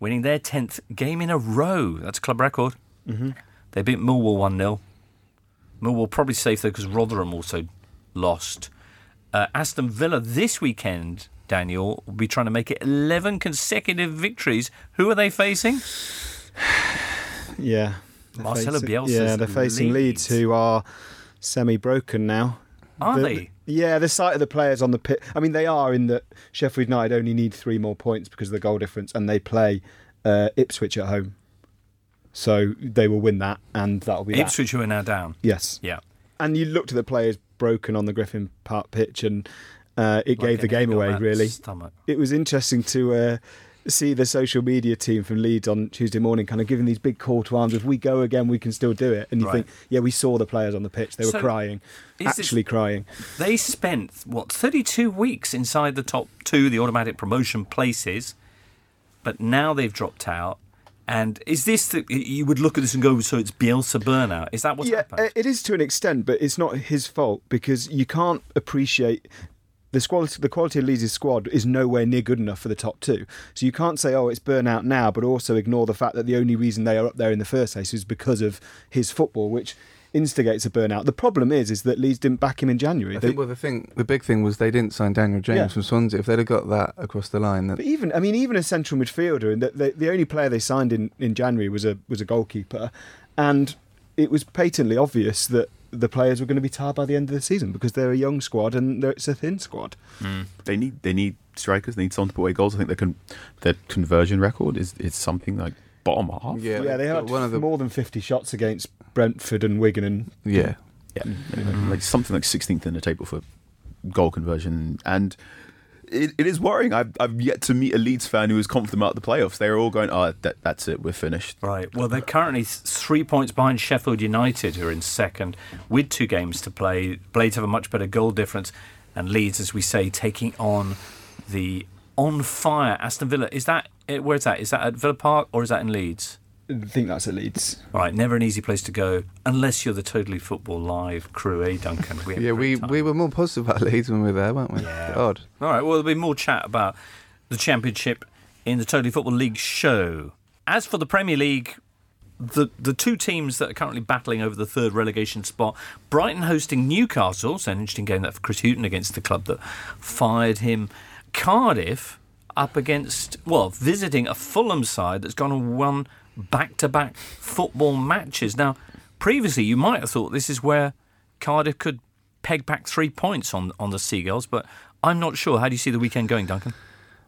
winning their 10th game in a row. That's a club record. Mm-hmm. They beat Millwall 1 0. Millwall probably safe though because Rotherham also lost. Uh, Aston Villa this weekend, Daniel, will be trying to make it 11 consecutive victories. Who are they facing? Yeah. They're Marcelo facing- Bielsa's Yeah, they're facing Leeds, Leeds. who are semi-broken now. Are The- they? Yeah, the sight of the players on the pit. I mean, they are in that Sheffield United only need three more points because of the goal difference, and they play uh, Ipswich at home. So they will win that, and that'll be that. Ipswich who are now down. Yes. Yeah. And you looked at the players broken on the Griffin Park pitch, and uh, it Like gave the game away, really. Stomach. It was interesting to uh, see the social media team from Leeds on Tuesday morning kind of giving these big call to arms if we go again, we can still do it. And you Right. think, yeah, we saw the players on the pitch. They were So, crying, is this- actually crying. They spent what 32 weeks inside the top two, the automatic promotion places, but now they've dropped out. And is this the, you would look at this and go, so it's Bielsa burnout? Is that what's yeah, happened? Uh, it is to an extent, but it's not his fault because you can't appreciate the quality. The quality of Leeds' squad is nowhere near good enough for the top two. So you can't say, "Oh, it's burnout now," but also ignore the fact that the only reason they are up there in the first place is because of his football, which instigates a burnout. The problem is, is that Leeds didn't back him in January. I They- think well, the thing, the big thing was they didn't sign Daniel James Yeah. from Swansea. If they'd have got that across the line, that But even, I mean, even a central midfielder, and the, the, the only player they signed in, in January was a was a goalkeeper, and it was patently obvious that the players were going to be tired by the end of the season because they're a young squad and it's a thin squad. Hmm. they need they need strikers. They need someone to put away goals. I think their con- their conversion record is is something like bottom half. yeah, Yeah, they had one of the more than fifty shots against Brentford and Wigan, and yeah. Yeah, like something like 16th in the table for goal conversion, and it, it is worrying. I've, I've yet to meet a Leeds fan who is confident about the playoffs. They're all going, "Oh, that, that's it, we're finished." Right. Well, they're currently three points behind Sheffield United, who are in second, with two games to play. Blades have a much better goal difference, and Leeds, as we say, taking on the on fire Aston Villa. Is that where's that? Is that at Villa Park or is that in Leeds? I think that's at Leeds. Right. Never an easy place to go unless you're the Totally Football Live crew, eh, Duncan? We Yeah, we, time. we were more positive about Leeds when we were there, weren't we? Yeah. Odd. All right, well, there'll be more chat about the Championship in the Totally Football League show. As for the Premier League, the the two teams that are currently battling over the third relegation spot, Brighton hosting Newcastle, so an interesting game that for Chris Hughton against the club that fired him. Cardiff up against, well, visiting a Fulham side that's gone and won back to back football matches. Now, previously, you might have thought this is where Cardiff could peg back three points on, on the Seagulls, but I'm not sure. How do you see the weekend going, Duncan?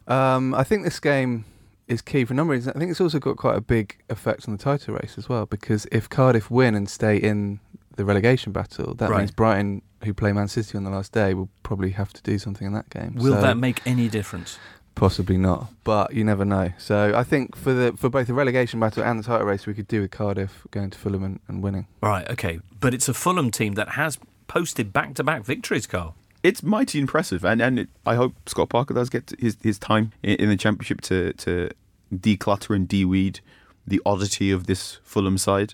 Um, I think this game is key for a number of reasons. I think it's also got quite a big effect on the title race as well, because if Cardiff win and stay in the relegation battle, that Right. means Brighton, who play Man City on the last day, will probably have to do something in that game. Will So that make any difference? Possibly not, but you never know. So I think for the for both the relegation battle and the title race, we could do with Cardiff going to Fulham and, and winning. Right, okay. But it's a Fulham team that has posted back to back victories, Carl. It's mighty impressive, and and it, I hope Scott Parker does get his his time in, in the championship to to declutter and deweed the oddity of this Fulham side.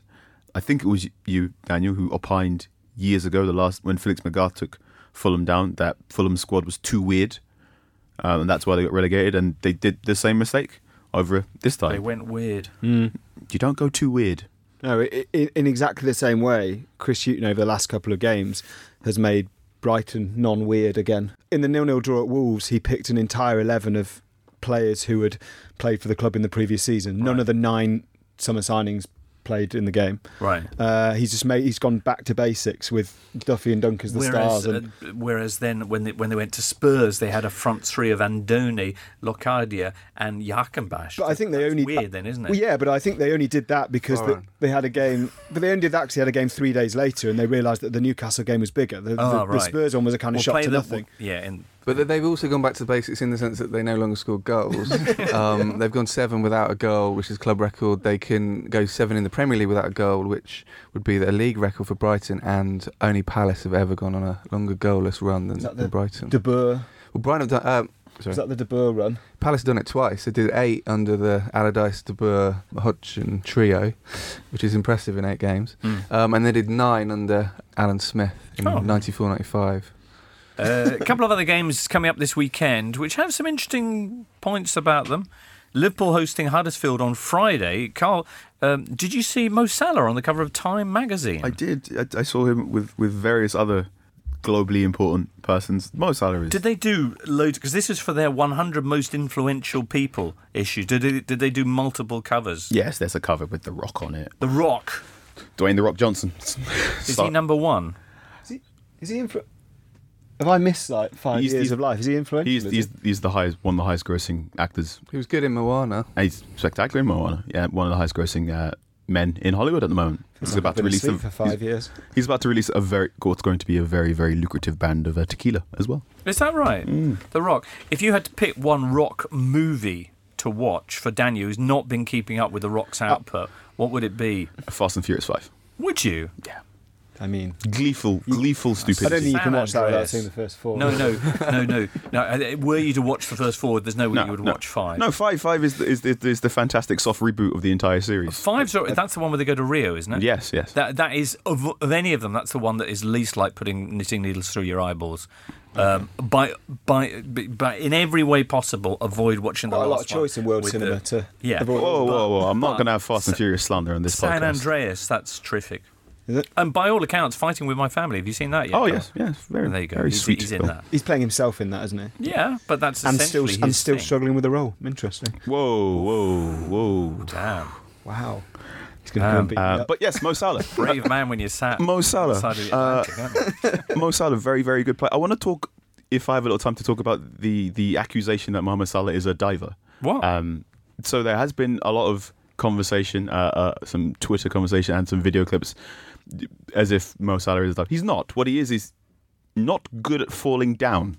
I think it was you, Daniel, who opined years ago, the last when Felix Magath took Fulham down, that Fulham squad was too weird, um, and that's why they got relegated. And they did the same mistake over this time. They went weird. You don't go too weird. No, i i in exactly the same way, Chris Hughton over the last couple of games has made Brighton non-weird again. In the nil-nil draw at Wolves, he picked an entire eleven of players who had played for the club in the previous season. None Right. of the nine summer signings played in the game. Right. Uh, he's just made. He's gone back to basics with Duffy and Dunk as the Whereas, stars. And, uh, whereas then when they, when they went to Spurs, they had a front three of Andone, Locadia, and Jahanbakhsh. But I think they That's only weird then, isn't it? Well, yeah, but I think they only did that because they, they had a game. But they only did that because they had a game three days later, and they realised that the Newcastle game was bigger. The, Oh, the, the. Spurs one was a kind of We'll shock to the- nothing. Yeah, and But they've also gone back to the basics in the sense that they no longer score goals. um, they've gone seven without a goal, which is club record. They can go seven in the Premier League without a goal, which would be the league record for Brighton. And only Palace have ever gone on a longer goalless run than, Is the Brighton. De Boer, well, Brighton have done. Um, sorry. was that the De Boer run? Palace have done it twice. They did eight under the Allardyce, De Boer, Hodgson trio, which is impressive in eight games. Mm. Um, and they did nine under Alan Smith in Oh. 94 95. Uh, a couple of other games coming up this weekend, which have some interesting points about them. Liverpool hosting Huddersfield on Friday. Carl, um, did you see Mo Salah on the cover of Time magazine? I did. I, I saw him with, with various other globally important persons. Mo Salah is. Did they do loads? Because this is for their 100 most influential people issue. Did they, did they do multiple covers? Yes, there's a cover with The Rock on it. The Rock. Dwayne The Rock Johnson. Is he number one? Is he? Is he influ- Have I missed like five He's- years he's- of life? Is he influential? He's, is he's, he? he's the highest, one of the highest grossing actors. He was good in Moana. And he's spectacular in Moana. Yeah, one of the highest grossing uh, men in Hollywood at the moment. He's I've about to been release asleep a, for five he's, years. he's about to release a very what's going to be a very very lucrative band of uh, tequila as well. Is that right? The Rock. If you had to pick one Rock movie to watch for Daniel who's not been keeping up with The Rock's output, what would it be? Fast and Furious Five. Would you? I mean, Gleeful, gleeful stupidity. I don't think you can watch that without seeing the first four. No, no, no, no, no. uh, Were you to watch the first four, there's no way you would watch five. No, five. Five is the, is the, is the fantastic soft reboot of the entire series. Five's that's the one where they go to Rio, isn't it? Yes, yes. That that is of, of any of them. That's the one that is least like putting knitting needles through your eyeballs. Um, by by by in every way possible, avoid watching the Quite a lot of choice in world cinema the- to Yeah. avoid. whoa, whoa, whoa! I'm not going to have Fast and Furious slander on this San podcast. Andreas. That's terrific. Is it? And by all accounts, fighting with my family. Have you seen that yet? Oh Carl? yes, yes, very, There you go. very he's, sweet. he's in that. He's playing himself in that, isn't he? Yeah, but that's And still, essentially and still thing. struggling with the role. Interesting. Whoa, whoa, whoa! Damn, Wow. He's going to come Um, and beat Uh, up. but yes, Mo Salah. brave man when you're sat. Mo on the Salah. side the Uh, Atlantic. Mo Salah, very, very good player. I want to talk, if I have a little time, to talk about the the accusation that Mohamed Salah is a diver. What? Um, so there has been a lot of conversation, uh, uh, some Twitter conversation, and some video clips, as if Mo Salah is a diver. He's not. What he is is not good at falling down,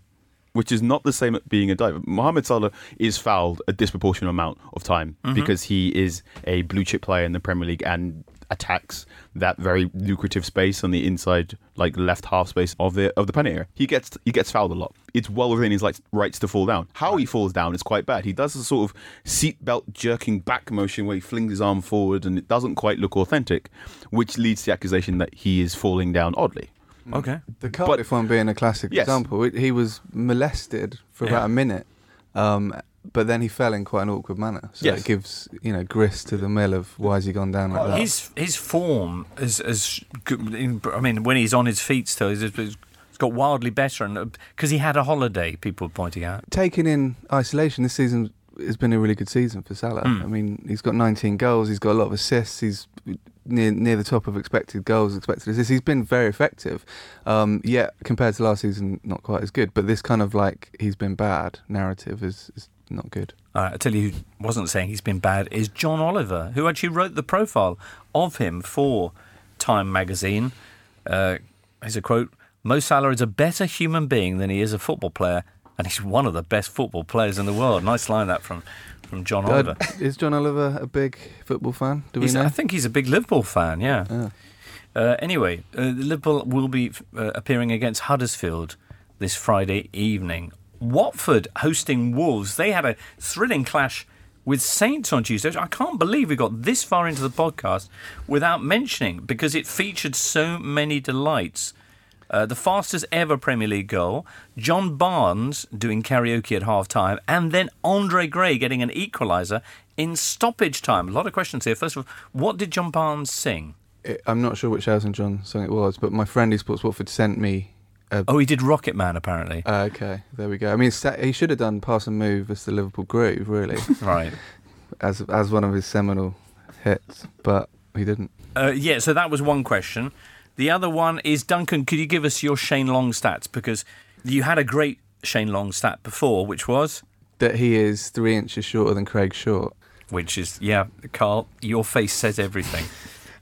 which is not the same at being a diver. Mohamed Salah is fouled a disproportionate amount of time mm-hmm. because he is a blue chip player in the Premier League and attacks that very lucrative space on the inside, like left half space of the of the penalty area. He gets he gets fouled a lot. It's well within his like rights to fall down. How he falls down is quite bad. He does a sort of seatbelt jerking back motion where he flings his arm forward and it doesn't quite look authentic, which leads to the accusation that he is falling down oddly. okay. The Cardiff one being a classic Yes. example. He was molested for Yeah. about a minute, um, but then he fell in quite an awkward manner. So Yes. it gives you know grist to the mill of why has he gone down like that. His his form is as good. I mean, when he's on his feet still, he's, he's got wildly better, and because he had a holiday, people were pointing out. Taken in isolation, this season has been a really good season for Salah. Mm. I mean, he's got 19 goals. He's got a lot of assists. He's near near the top of expected goals, expected assists. He's been very effective. Um, yet compared to last season, not quite as good. But this kind of like he's been bad narrative is, is not good. All right, I tell you who wasn't saying he's been bad is John Oliver, who actually wrote the profile of him for Time magazine. Uh, here's a quote Mo Salah is a better human being than he is a football player, and he's one of the best football players in the world. Nice line that from from John Uh, Oliver. is John Oliver a big football fan? Do we He's- know? I think he's a big Liverpool fan. Yeah. Oh. Uh, anyway, uh, Liverpool will be uh, appearing against Huddersfield this Friday evening. Watford hosting Wolves. They had a thrilling clash with Saints on Tuesday. I can't believe we got this far into the podcast without mentioning because it featured so many delights. Uh, the fastest ever Premier League goal, John Barnes doing karaoke at half time, and then Andre Gray getting an equaliser in stoppage time. A lot of questions here. First of all, what did John Barnes sing? I'm not sure which Elton John song it was, but my friend who supports Watford sent me. A, Oh, he did Rocket Man, apparently. Uh, okay, there we go. I mean, he should have done "Pass and Move" as the Liverpool groove, really, right. as as one of his seminal hits, but he didn't. Uh, yeah, so that was one question. The other one is Duncan, could you give us your Shane Long stats? Because you had a great Shane Long stat before, which was, That he is three inches shorter than Craig Short. which is, yeah, Carl, your face says everything.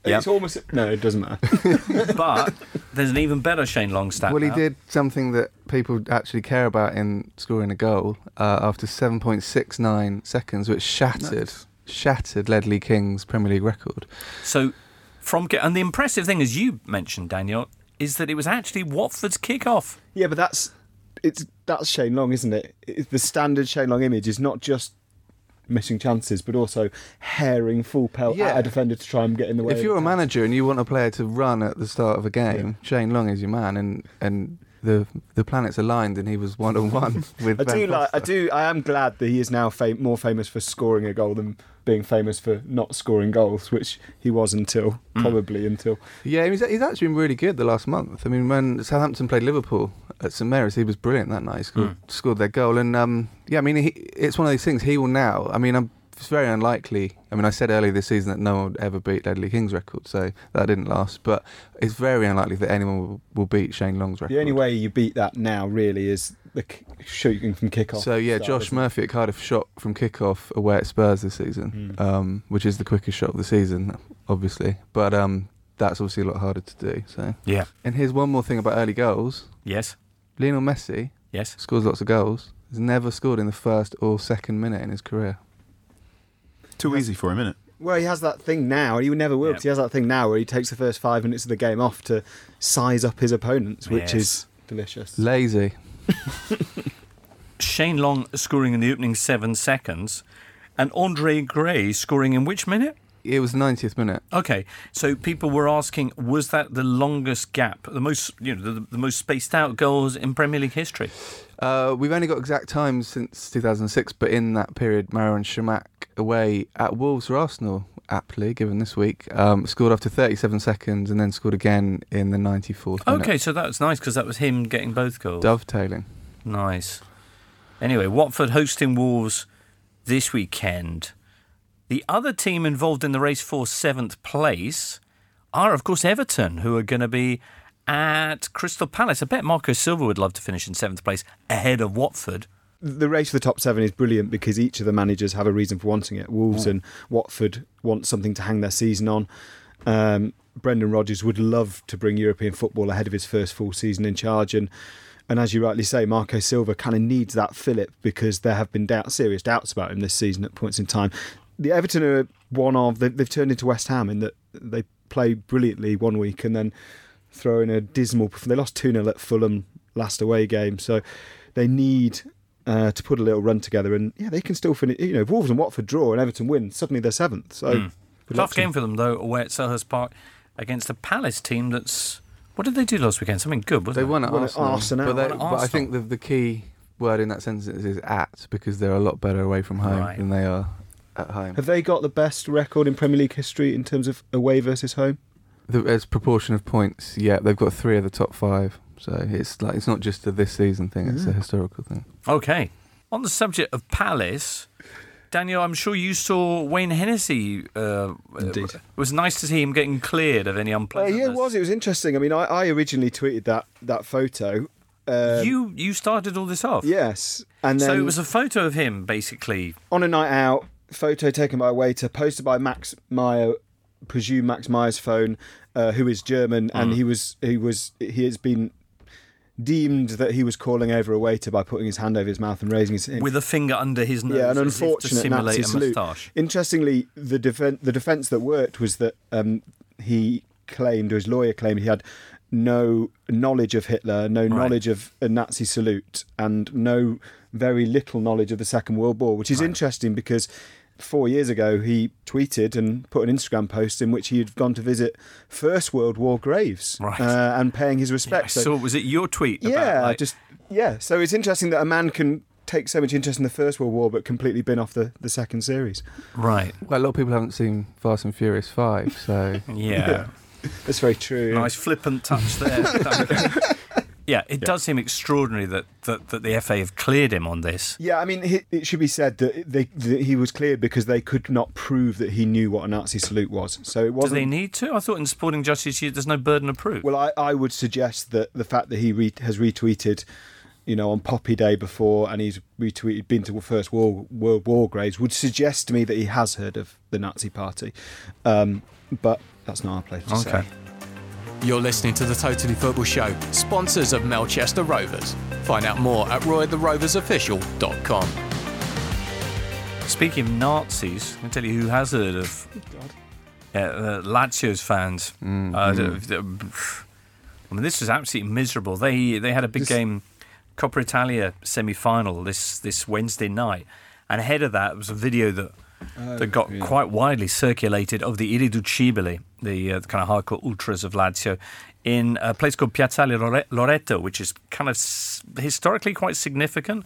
Yep. It's almost no, it doesn't matter. but there's an even better Shane Long stat. Well, he now. did something that people actually care about in scoring a goal uh, after 7.69 seconds, which shattered shattered Ledley King's Premier League record. So, from and the impressive thing, as you mentioned, Daniel, is that it was actually Watford's kickoff. yeah, but that's it's that's Shane Long, isn't it? It's the standard Shane Long image is not just missing chances, but also herring full pelt Yeah. at a defender to try and get in the way. If you're a manager and you want a player to run at the start of a game, Shane Long is your man, and and the the planets aligned, and he was one on one with. I Ben do like. I do. I am glad that he is now fam- more famous for scoring a goal than being famous for not scoring goals, which he was until probably until. Yeah, he's, he's actually been really good the last month. I mean, when Southampton played Liverpool at St Mary's, he was brilliant that night. He scored, scored their goal, and um, yeah, I mean, he, it's one of these things. He will now. I mean, I'm, it's very unlikely. I mean, I said earlier this season that no one would ever beat Ledley King's record, so that didn't last. But it's very unlikely that anyone will, will beat Shane Long's record. The only way you beat that now really is the k- shooting from kickoff. So yeah, style, Josh? Murphy at Cardiff shot from kickoff away at Spurs this season, Hmm. um, which is the quickest shot of the season, obviously. But um, that's obviously a lot harder to do. So, Yeah. and here's one more thing about early goals: Yes. Lionel Messi Yes. scores lots of goals. Has never scored in the first or second minute in his career. Too easy for him, innit? Well, he has that thing now, and he never will. Yeah. 'cause he has that thing now where he takes the first five minutes of the game off to size up his opponents, which Yes. is delicious. Lazy. Shane Long scoring in the opening seven seconds, and Andre Gray scoring in which minute? It was the 90th minute. Okay, so people were asking, was that the longest gap, the most, you know, the, the most spaced out goals in Premier League history? Uh, we've only got exact times since 2006, but in that period, Marouane Chamakh away at Wolves or Arsenal, aptly given this week, um, scored after 37 seconds and then scored again in the 94th minute. Okay, so that's nice because that was him getting both goals. Dovetailing. Nice. Anyway, Watford hosting Wolves this weekend. The other team involved in the race for seventh place are, of course, Everton, who are going to be at Crystal Palace. I bet Marco Silva would love to finish in seventh place ahead of Watford. The race for the top seven is brilliant because each of the managers have a reason for wanting it. Wolves and Watford want something to hang their season on. Um, Brendan Rodgers would love to bring European football ahead of his first full season in charge, and and as you rightly say, Marco Silva kind of needs that fillip because there have been doubt, serious doubts about him this season at points in time. The Everton are one of they, they've turned into West Ham in that they play brilliantly one week and then throw in a dismal. They lost two 0 at Fulham last away game, so they need uh, to put a little run together. And yeah, they can still finish. You know, if Wolves and Watford draw and Everton win, suddenly they're seventh. So good luck Hmm. Tough game for them, though, away at Selhurst Park against a Palace team that's. What did they do last weekend? Something good, wasn't They it? won at Won at Arsenal. Arsenal. But, they, Won at but I think the, the key word in that sentence is at because they're a lot better away from home Right. than they are at home. Have they got the best record in Premier League history in terms of away versus home? The, as proportion of points, yeah, they've got three of the top five. So it's like it's not just a this season thing; it's a historical thing. Okay. On the subject of Palace, Daniel, I'm sure you saw Wayne Hennessy. Uh, Indeed. It was nice to see him getting cleared of any Uh, unpleasantness. yeah, it was. It was interesting. I mean, I, I originally tweeted that that photo. Um, you you started all this off. yes, and then So it was a photo of him, basically. on a night out, photo taken by a waiter, posted by Max Meyer, presume Max Meyer's phone, uh, who is German, and Mm. he was he was he has been deemed that he was calling over a waiter by putting his hand over his mouth and raising his With a finger under his nose. yeah, an unfortunate simulate Nazi a salute. moustache. Interestingly, the defen- the defence that worked was that um, he claimed, or his lawyer claimed, he had no knowledge of Hitler, no knowledge of a Nazi salute, and no very little knowledge of the Second World War, which is interesting because. Four years ago, he tweeted and put an Instagram post in which he had gone to visit First World War graves Right. uh, and paying his I respects. So- saw, was it your tweet? yeah, about, like, just yeah. So it's interesting that a man can take so much interest in the First World War but completely bin off the, the second series. right. Well, a lot of people haven't seen Fast and Furious 5, so. Yeah. That's very true. Nice flippant touch there. Yeah, it does seem extraordinary that, that, that the FA have cleared him on this. Yeah, I mean, he, it should be said that, they, that he was cleared because they could not prove that he knew what a Nazi salute was. So it wasn't. Do they need to? I thought in sporting justice, there's no burden of proof. Well, I, I would suggest that the fact that he re- has retweeted, you know, on Poppy Day before, and he's retweeted been to First World World War graves, would suggest to me that he has heard of the Nazi Party. Um, but that's not our place to Okay. say. You're listening to the Totally Football Show, sponsors of Melchester Rovers. Find out more at roytheroversofficial.com. Speaking of Nazis, I can tell you who has heard of yeah, uh, Lazio's fans. Uh, the- the- I mean, this was absolutely miserable. They they had a big This- game, Coppa Italia semi-final this this Wednesday night, and ahead of that was a video that that got yeah. quite widely circulated of the Irriducibili, the, uh, the kind of hardcore ultras of Lazio, in a place called Piazzale Lore- Loreto, which is kind of s- historically quite significant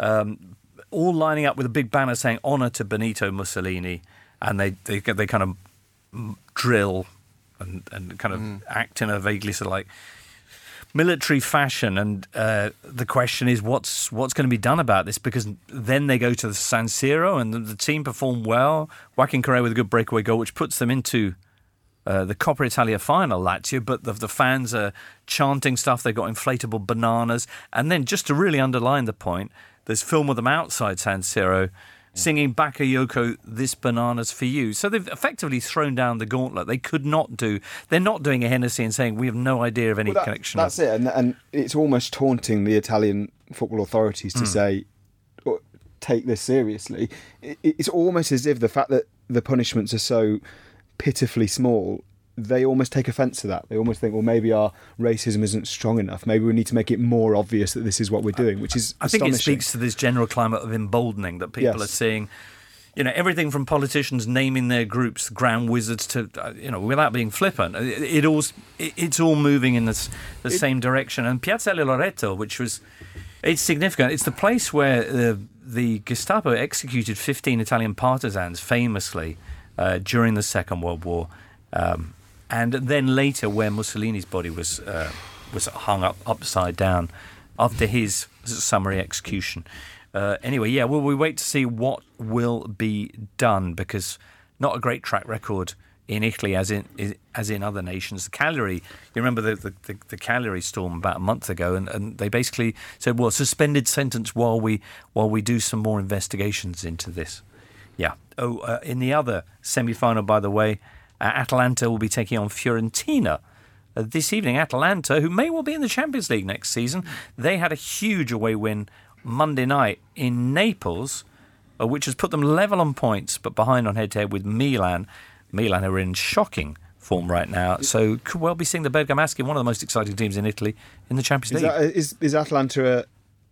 um, all lining up with a big banner saying "Honor to Benito Mussolini," and they they they kind of mm, drill and and kind of act in a vaguely sort of like military fashion. And uh, the question is, what's what's going to be done about this? Because then they go to the San Siro, and the, the team perform well. Joaquin Correa with a good breakaway goal, which puts them into. Uh, the Coppa Italia final, Lazio, but the, the fans are chanting stuff. They've got inflatable bananas. And then, just to really underline the point, there's film of them outside San Siro singing Bakayoko, This Banana's for You. So they've effectively thrown down the gauntlet. They could not do, they're not doing a Hennessy and saying, we have no idea of any Well, that- connection. That's it, and, and it's almost taunting the Italian football authorities to hmm. say, "Oh, take this seriously. It, it's almost as if the fact that the punishments are so pitifully small. They almost take offence to that. They almost think, well, maybe our racism isn't strong enough. Maybe we need to make it more obvious that this is what we're doing, which is I think it speaks to this general climate of emboldening that people Yes. are seeing. You know, everything from politicians naming their groups ground wizards to, uh, you know, without being flippant, it, it all it, it's all moving in the, s- the same direction. And Piazzale Loreto, which was, it's significant. It's the place where uh, the Gestapo executed 15 Italian partisans famously uh, during the Second World War, um, and then later where Mussolini's body was uh, was hung up upside down after his summary execution. Uh, anyway, yeah, well, we wait to see what will be done because not a great track record in Italy as in as in other nations. The Cagliari, you remember the the, the, the Cagliari storm about a month ago, and, and they basically said, "Well, suspended sentence while we while we do some more investigations into this." Yeah. Oh, uh, in the other semi-final, by the way, Atalanta will be taking on Fiorentina. Uh, this evening, Atalanta, who may well be in the Champions League next season, they had a huge away win Monday night in Naples, uh, which has put them level on points, but behind on head-to-head with Milan. Milan are in shocking form right now, so could well be seeing the Bergamaschi, one of the most exciting teams in Italy, in the Champions Is, League. that, is, is Atalanta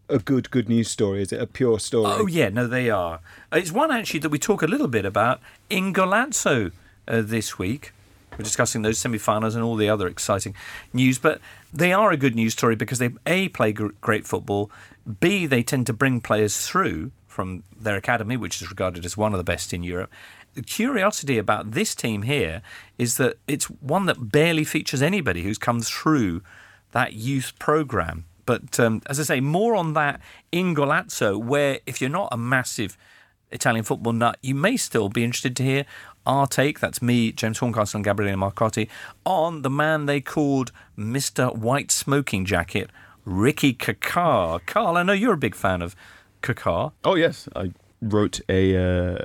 a, a good good news story? Is it a pure story? Oh yeah, no, they are. Uh, It's one actually that we talk a little bit about in Golazzo uh, this week. We're discussing those semi-finals and all the other exciting news, but they are a good news story because they a play gr- great football, b they tend to bring players through from their academy, which is regarded as one of the best in Europe. The curiosity about this team here is that it's one that barely features anybody who's come through that youth program. But um, as I say, more on that in Golazzo, where if you're not a massive Italian football nut, you may still be interested to hear our take. That's me, James Horncastle, and Gabriele Marcotti on the man they called Mr. White Smoking Jacket, Ricky Kaká. Carl, I know you're a big fan of Kaká. Oh yes, I wrote a uh,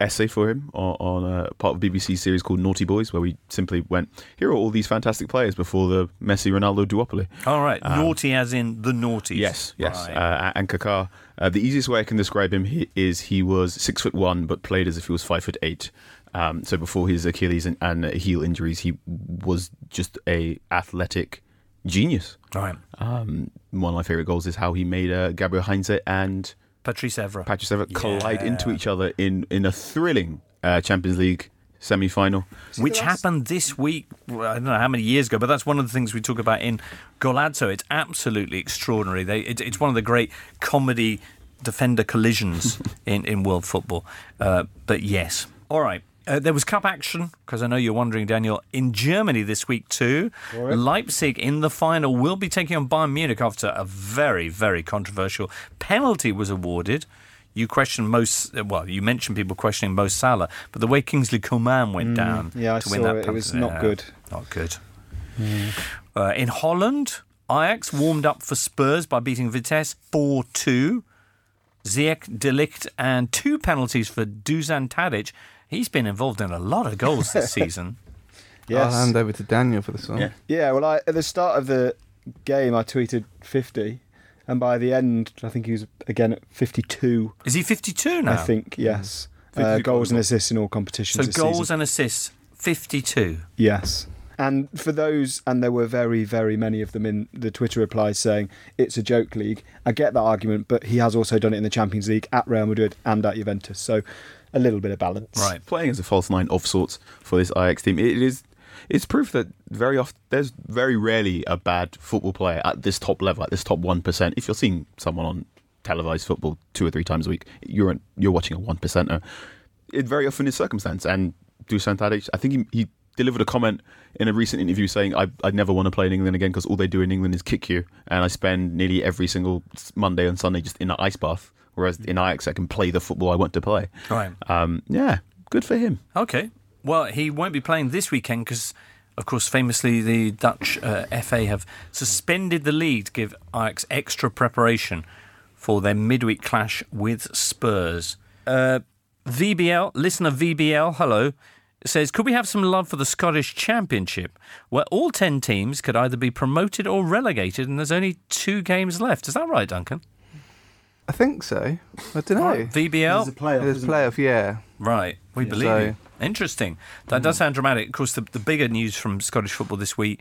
essay for him on, on a part of BBC series called Naughty Boys, where we simply went, here are all these fantastic players before the Messi Ronaldo duopoly. All right, naughty as in the naughty. Yes, yes. Right. Uh, and Kaká. Uh, the easiest way I can describe him he, is he was six foot one, but played as if he was five foot eight. Um, so before his Achilles and, and heel injuries, he was just a athletic genius. right. Um, one of my favorite goals is how he made uh, Gabriel Heinze and Patrice Evra. Patrice Evra collide Yeah. into each other in in a thrilling uh, Champions League semi final. which happened this week. I don't know how many years ago, but that's one of the things we talk about in Golazzo. It's absolutely extraordinary. They, it, it's one of the great comedy defender collisions in, in world football. Uh, but yes, all right. Uh, there was cup action because I know you're wondering, Daniel. In Germany this week too, Leipzig in the final will be taking on Bayern Munich after a very, very controversial penalty was awarded. You questioned most. Well, you mentioned people questioning Mo Salah, but the way Kingsley Coman went down Mm, yeah, I to win saw that it. It was penalty- not good. Not good. Uh, in Holland, Ajax warmed up for Spurs by beating Vitesse 4 2. Ziyech, De Ligt, and two penalties for Dusan Tadic. He's been involved in a lot of goals this season. Yes. I'll hand over to Daniel for this one. Yeah. Yeah, well, I, at the start of the game, I tweeted 50, and by the end, I think he was again at 52. Is he 52 now? I think yes. 52 Uh, goals and assists in all competitions. So this goals season. and assists, 52. yes. And for those, and there were very, very many of them in the Twitter replies saying it's a joke league. I get that argument, but he has also done it in the Champions League at Real Madrid and at Juventus. So a little bit of balance. Right. Playing as a false nine of sorts for this Ajax team, it is it's proof that very often there's very rarely a bad football player at this top level, at this top one percent. If you're seeing someone on televised football two or three times a week, you're you're watching a one percenter. It very often is circumstance. And Dusan Tadic, I think he, he delivered a comment in a recent interview saying, I, "I'd never want to play in England again because all they do in England is kick you, and I spend nearly every single Monday and Sunday just in an ice bath." Whereas in Ajax, I can play the football I want to play. Right. Um, yeah, good for him. Okay. Well, he won't be playing this weekend because, of course, famously the Dutch uh, FA have suspended the league to give Ajax extra preparation for their midweek clash with Spurs. Uh, VBL, listener VBL, hello, says, Could we have some love for the Scottish Championship, where all 10 teams could either be promoted or relegated and there's only two games left? Is that right, Duncan? I think so. I don't know. VBL? playoff. There's playoff, yeah. Right, we believe So- you. Interesting. That does sound dramatic. Of course, the, the bigger news from Scottish football this week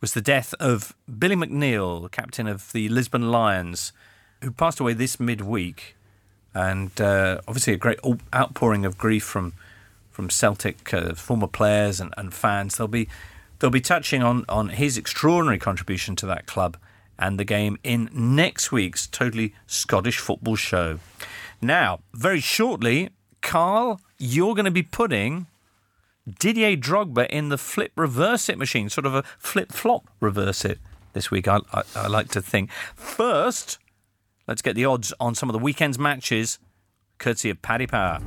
was the death of Billy McNeill, captain of the Lisbon Lions, who passed away this midweek. And uh, obviously, a great outpouring of grief from from Celtic uh, former players and, and fans. They'll be they'll be touching on on his extraordinary contribution to that club and the game in next week's totally Scottish football show. Now, very shortly, Carl, you're going to be putting Didier Drogba in the flip reverse it machine, sort of a flip flop reverse it this week. I, I, I like to think. First, let's get the odds on some of the weekend's matches, courtesy of Paddy Power.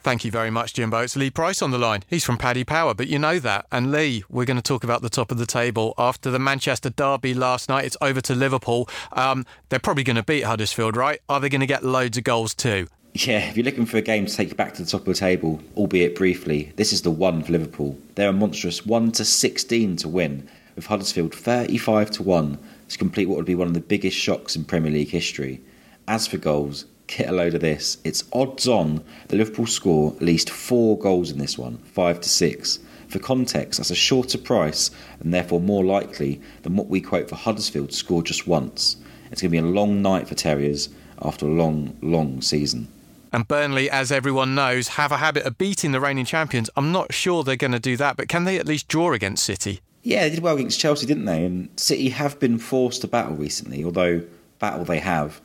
Thank you very much, Jimbo. It's Lee Price on the line. He's from Paddy Power, but you know that. And Lee, we're going to talk about the top of the table. After the Manchester derby last night, it's over to Liverpool. Um, they're probably going to beat Huddersfield, right? Are they going to get loads of goals too? Yeah, if you're looking for a game to take you back to the top of the table, albeit briefly, this is the one for Liverpool. They're a monstrous 1 to 16 to win, with Huddersfield 35 to 1 to complete what would be one of the biggest shocks in Premier League history. As for goals, get a load of this. It's odds on that Liverpool score at least four goals in this one, 5 to 6. For context, that's a shorter price and therefore more likely than what we quote for Huddersfield to score just once. It's going to be a long night for Terriers after a long, long season. And Burnley, as everyone knows, have a habit of beating the reigning champions. I'm not sure they're going to do that, but can they at least draw against City? Yeah, they did well against Chelsea, didn't they? And City have been forced to battle recently, although battle they have.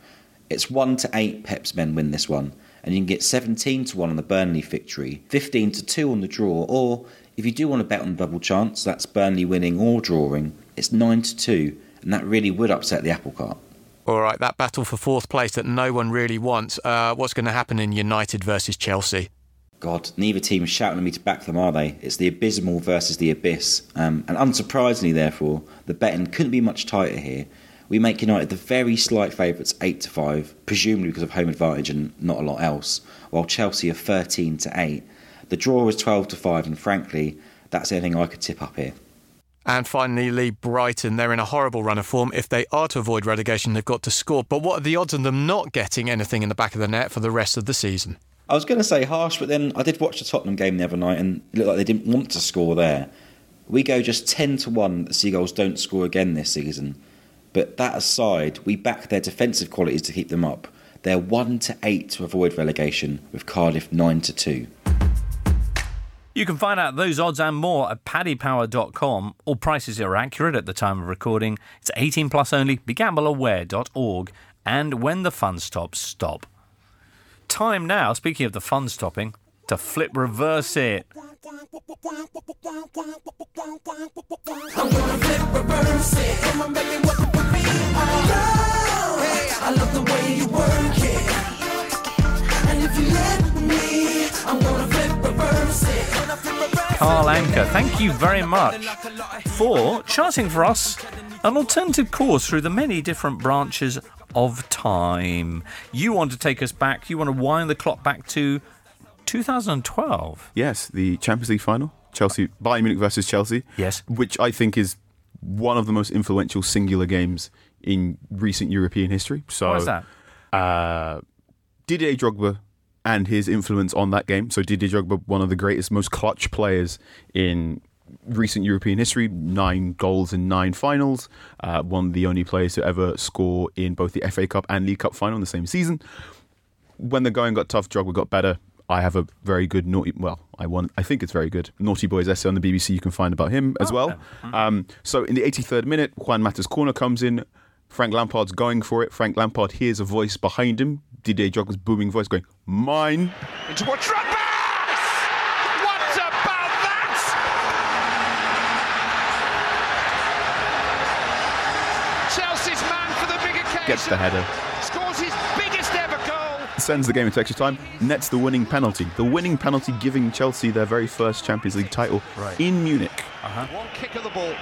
It's 1 to 8 Pep's men win this one, and you can get 17 to 1 on the Burnley victory, 15 to 2 on the draw, or if you do want to bet on double chance, that's Burnley winning or drawing, it's 9 to 2, and that really would upset the apple cart. All right, that battle for fourth place that no one really wants. Uh, what's going to happen in United versus Chelsea? God, neither team is shouting at me to back them, are they? It's the abysmal versus the abyss. Um, and unsurprisingly, therefore, the betting couldn't be much tighter here, We make United the very slight favourites, eight to five, presumably because of home advantage and not a lot else. While Chelsea are thirteen to eight. The draw is twelve to five, and frankly, that's anything I could tip up here. And finally, Lee Brighton. They're in a horrible run of form. If they are to avoid relegation, they've got to score. But what are the odds of them not getting anything in the back of the net for the rest of the season? I was going to say harsh, but then I did watch the Tottenham game the other night, and it looked like they didn't want to score there. We go just ten to one. that The Seagulls don't score again this season. But that aside, we back their defensive qualities to keep them up. They're one to eight to avoid relegation, with Cardiff nine to two. You can find out those odds and more at paddypower.com. All prices are accurate at the time of recording. It's 18 plus only, begambleaware.org, and when the fun stops, stop. Time now, speaking of the fun stopping, to flip reverse it. Carl Anka, thank you very much for charting for us an alternative course through the many different branches of time. You want to take us back, you want to wind the clock back to 2012. Yes, the Champions League final, Chelsea, Bayern Munich versus Chelsea. Yes. which I think is one of the most influential singular games in recent European history. So, Why is that? Uh, Didier Drogba and his influence on that game. So Didier Drogba, one of the greatest, most clutch players in recent European history, nine goals in nine finals, uh, one of the only players to ever score in both the FA Cup and League Cup final in the same season. When the going got tough, Drogba got better. I have a very good naughty. Well, I want. I think it's very good. Naughty Boys essay on the BBC. You can find about him as well. Um, so in the 83rd minute, Juan Mata's corner comes in. Frank Lampard's going for it. Frank Lampard hears a voice behind him. Didier Drogba's booming voice going, "Mine." Into a Drogba! What about that? Chelsea's man for the big occasion. Gets the header. Scores his biggest ever goal. Sends the game into extra time, nets the winning penalty. The winning penalty giving Chelsea their very first Champions League title Right. in Munich. Uh-huh. One kick of the ball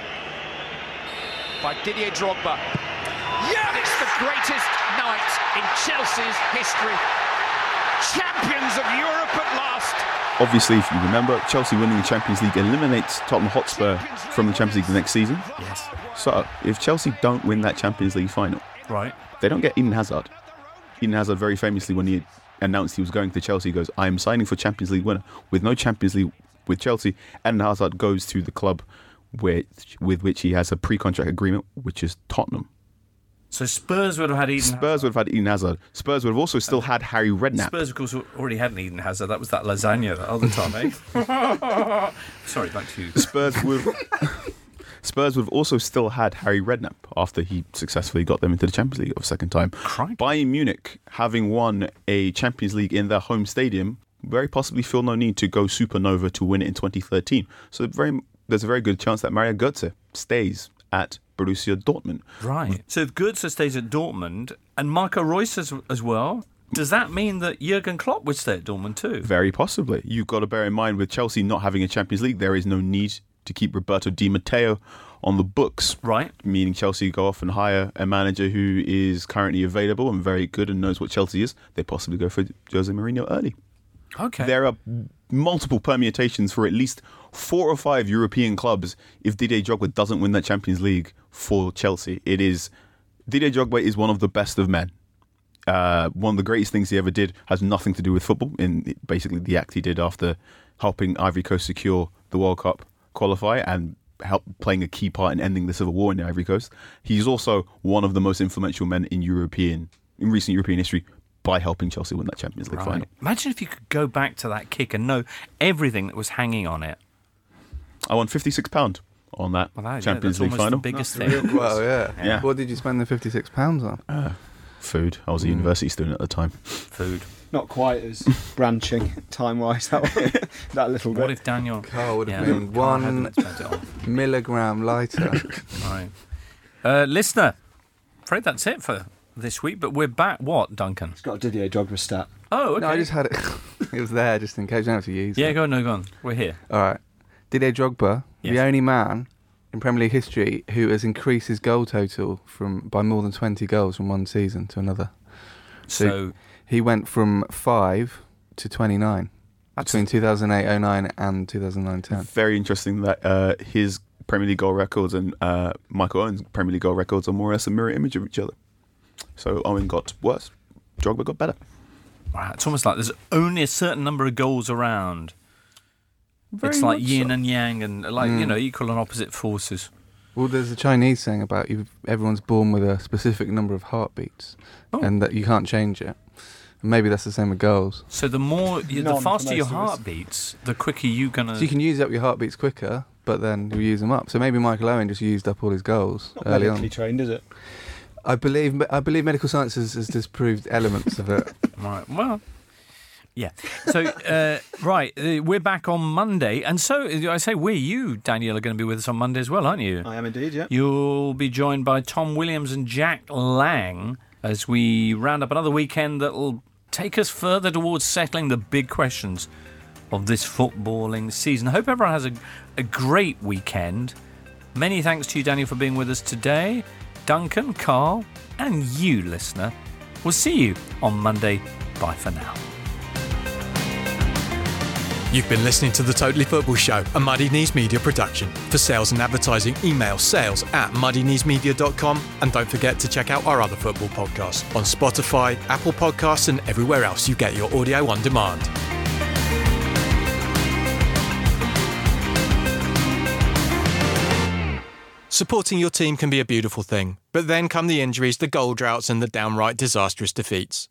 by Didier Drogba. Yeah, it's the greatest night in Chelsea's history. Champions of Europe at last. Obviously, if you remember, Chelsea winning the Champions League eliminates Tottenham Hotspur from the Champions League the next season. Yes. So, if Chelsea don't win that Champions League final, Right. they don't get Eden Hazard. Eden Hazard very famously, when he announced he was going to Chelsea, he goes, "I am signing for Champions League winner." With no Champions League with Chelsea, Eden Hazard goes to the club with with which he has a pre-contract agreement, which is Tottenham. So Spurs would have had Eden. Spurs would have had Eden Hazard. Spurs would have also still had Harry Redknapp. Spurs, of course, already had an Eden Hazard. That was that lasagna that other time, eh? Sorry, back to you. Spurs would Spurs would have also still had Harry Redknapp after he successfully got them into the Champions League for a second time. Crikey. Bayern Munich, having won a Champions League in their home stadium, very possibly feel no need to go supernova to win it in 2013. So very, there's a very good chance that Mario Götze stays at Borussia Dortmund. Right. So if Goetze stays at Dortmund and Marco Reus as, as well, does that mean that Jurgen Klopp would stay at Dortmund too? Very possibly. You've got to bear in mind with Chelsea not having a Champions League, there is no need to keep Roberto Di Matteo on the books. Right. Meaning Chelsea go off and hire a manager who is currently available and very good and knows what Chelsea is. They possibly go for Jose Mourinho early. Okay. There are multiple permutations for at least four or five European clubs if Didier Drogba doesn't win that Champions League for Chelsea. It is Didier Drogba is one of the best of men. Uh, one of the greatest things he ever did has nothing to do with football. In basically the act he did after helping Ivory Coast secure the World Cup qualifier and help playing a key part in ending the civil war in the Ivory Coast. He's also one of the most influential men in European in recent European history by helping Chelsea win that Champions League Right. final. Imagine if you could go back to that kick and know everything that was hanging on it. I won fifty six pound on that Well, that, yeah, Champions that's League final. the biggest thing. Well, yeah. Yeah. What did you spend the fifty-six pounds on? Uh, food. I was a mm. university student at the time. Food. Not quite as branching time wise that one, that little What if Daniel Carl would have Yeah, been Carl one hadn't spent it on. milligram lighter. Right. Uh, listener, afraid that's it for this week, but we're back. What, Duncan? It's got a Didier Drogba stat. Oh, okay. No, I just had it. it was there just in case. You don't have to use yeah, it. go on, no, go on. We're here. All right. Didier Drogba, Yes. the only man in Premier League history who has increased his goal total from by more than 20 goals from one season to another. So, So he went from 5 to 29 That's between 2008-09 and 2009-10. Very interesting that uh, his Premier League goal records and uh, Michael Owen's Premier League goal records are more or less a mirror image of each other. So Owen got worse, Drogba got better. wow, it's almost like there's only a certain number of goals around. Very it's like yin so. and yang, and like you Mm. know, equal and opposite forces. Well, there's a Chinese saying about you, everyone's born with a specific number of heartbeats Oh. and that you can't change it. And maybe that's the same with goals. So the more, you, the faster your most of us. heart beats, the quicker you're gonna. So you can use up your heartbeats quicker, but then you use them up. So maybe Michael Owen just used up all his goals Not early medically on. trained, is it? I believe I believe medical science has, has disproved elements of it. Right. Well. Yeah. So, uh, right, uh, we're back on Monday, and so uh, I say we, you, Daniel, are going to be with us on Monday as well, aren't you? I am indeed, yeah. You'll be joined by Tom Williams and Jack Lang as we round up another weekend that'll take us further towards settling the big questions of this footballing season. I hope everyone has a, a great weekend. Many thanks to you, Daniel, for being with us today. Duncan, Carl, and you, listener. We'll see you on Monday. Bye for now. You've been listening to The Totally Football Show, a Muddy Knees Media production. For sales and advertising, email sales at muddykneesmedia.com and don't forget to check out our other football podcasts on Spotify, Apple Podcasts, and everywhere else you get your audio on demand. Supporting your team can be a beautiful thing, but then come the injuries, the goal droughts, and the downright disastrous defeats.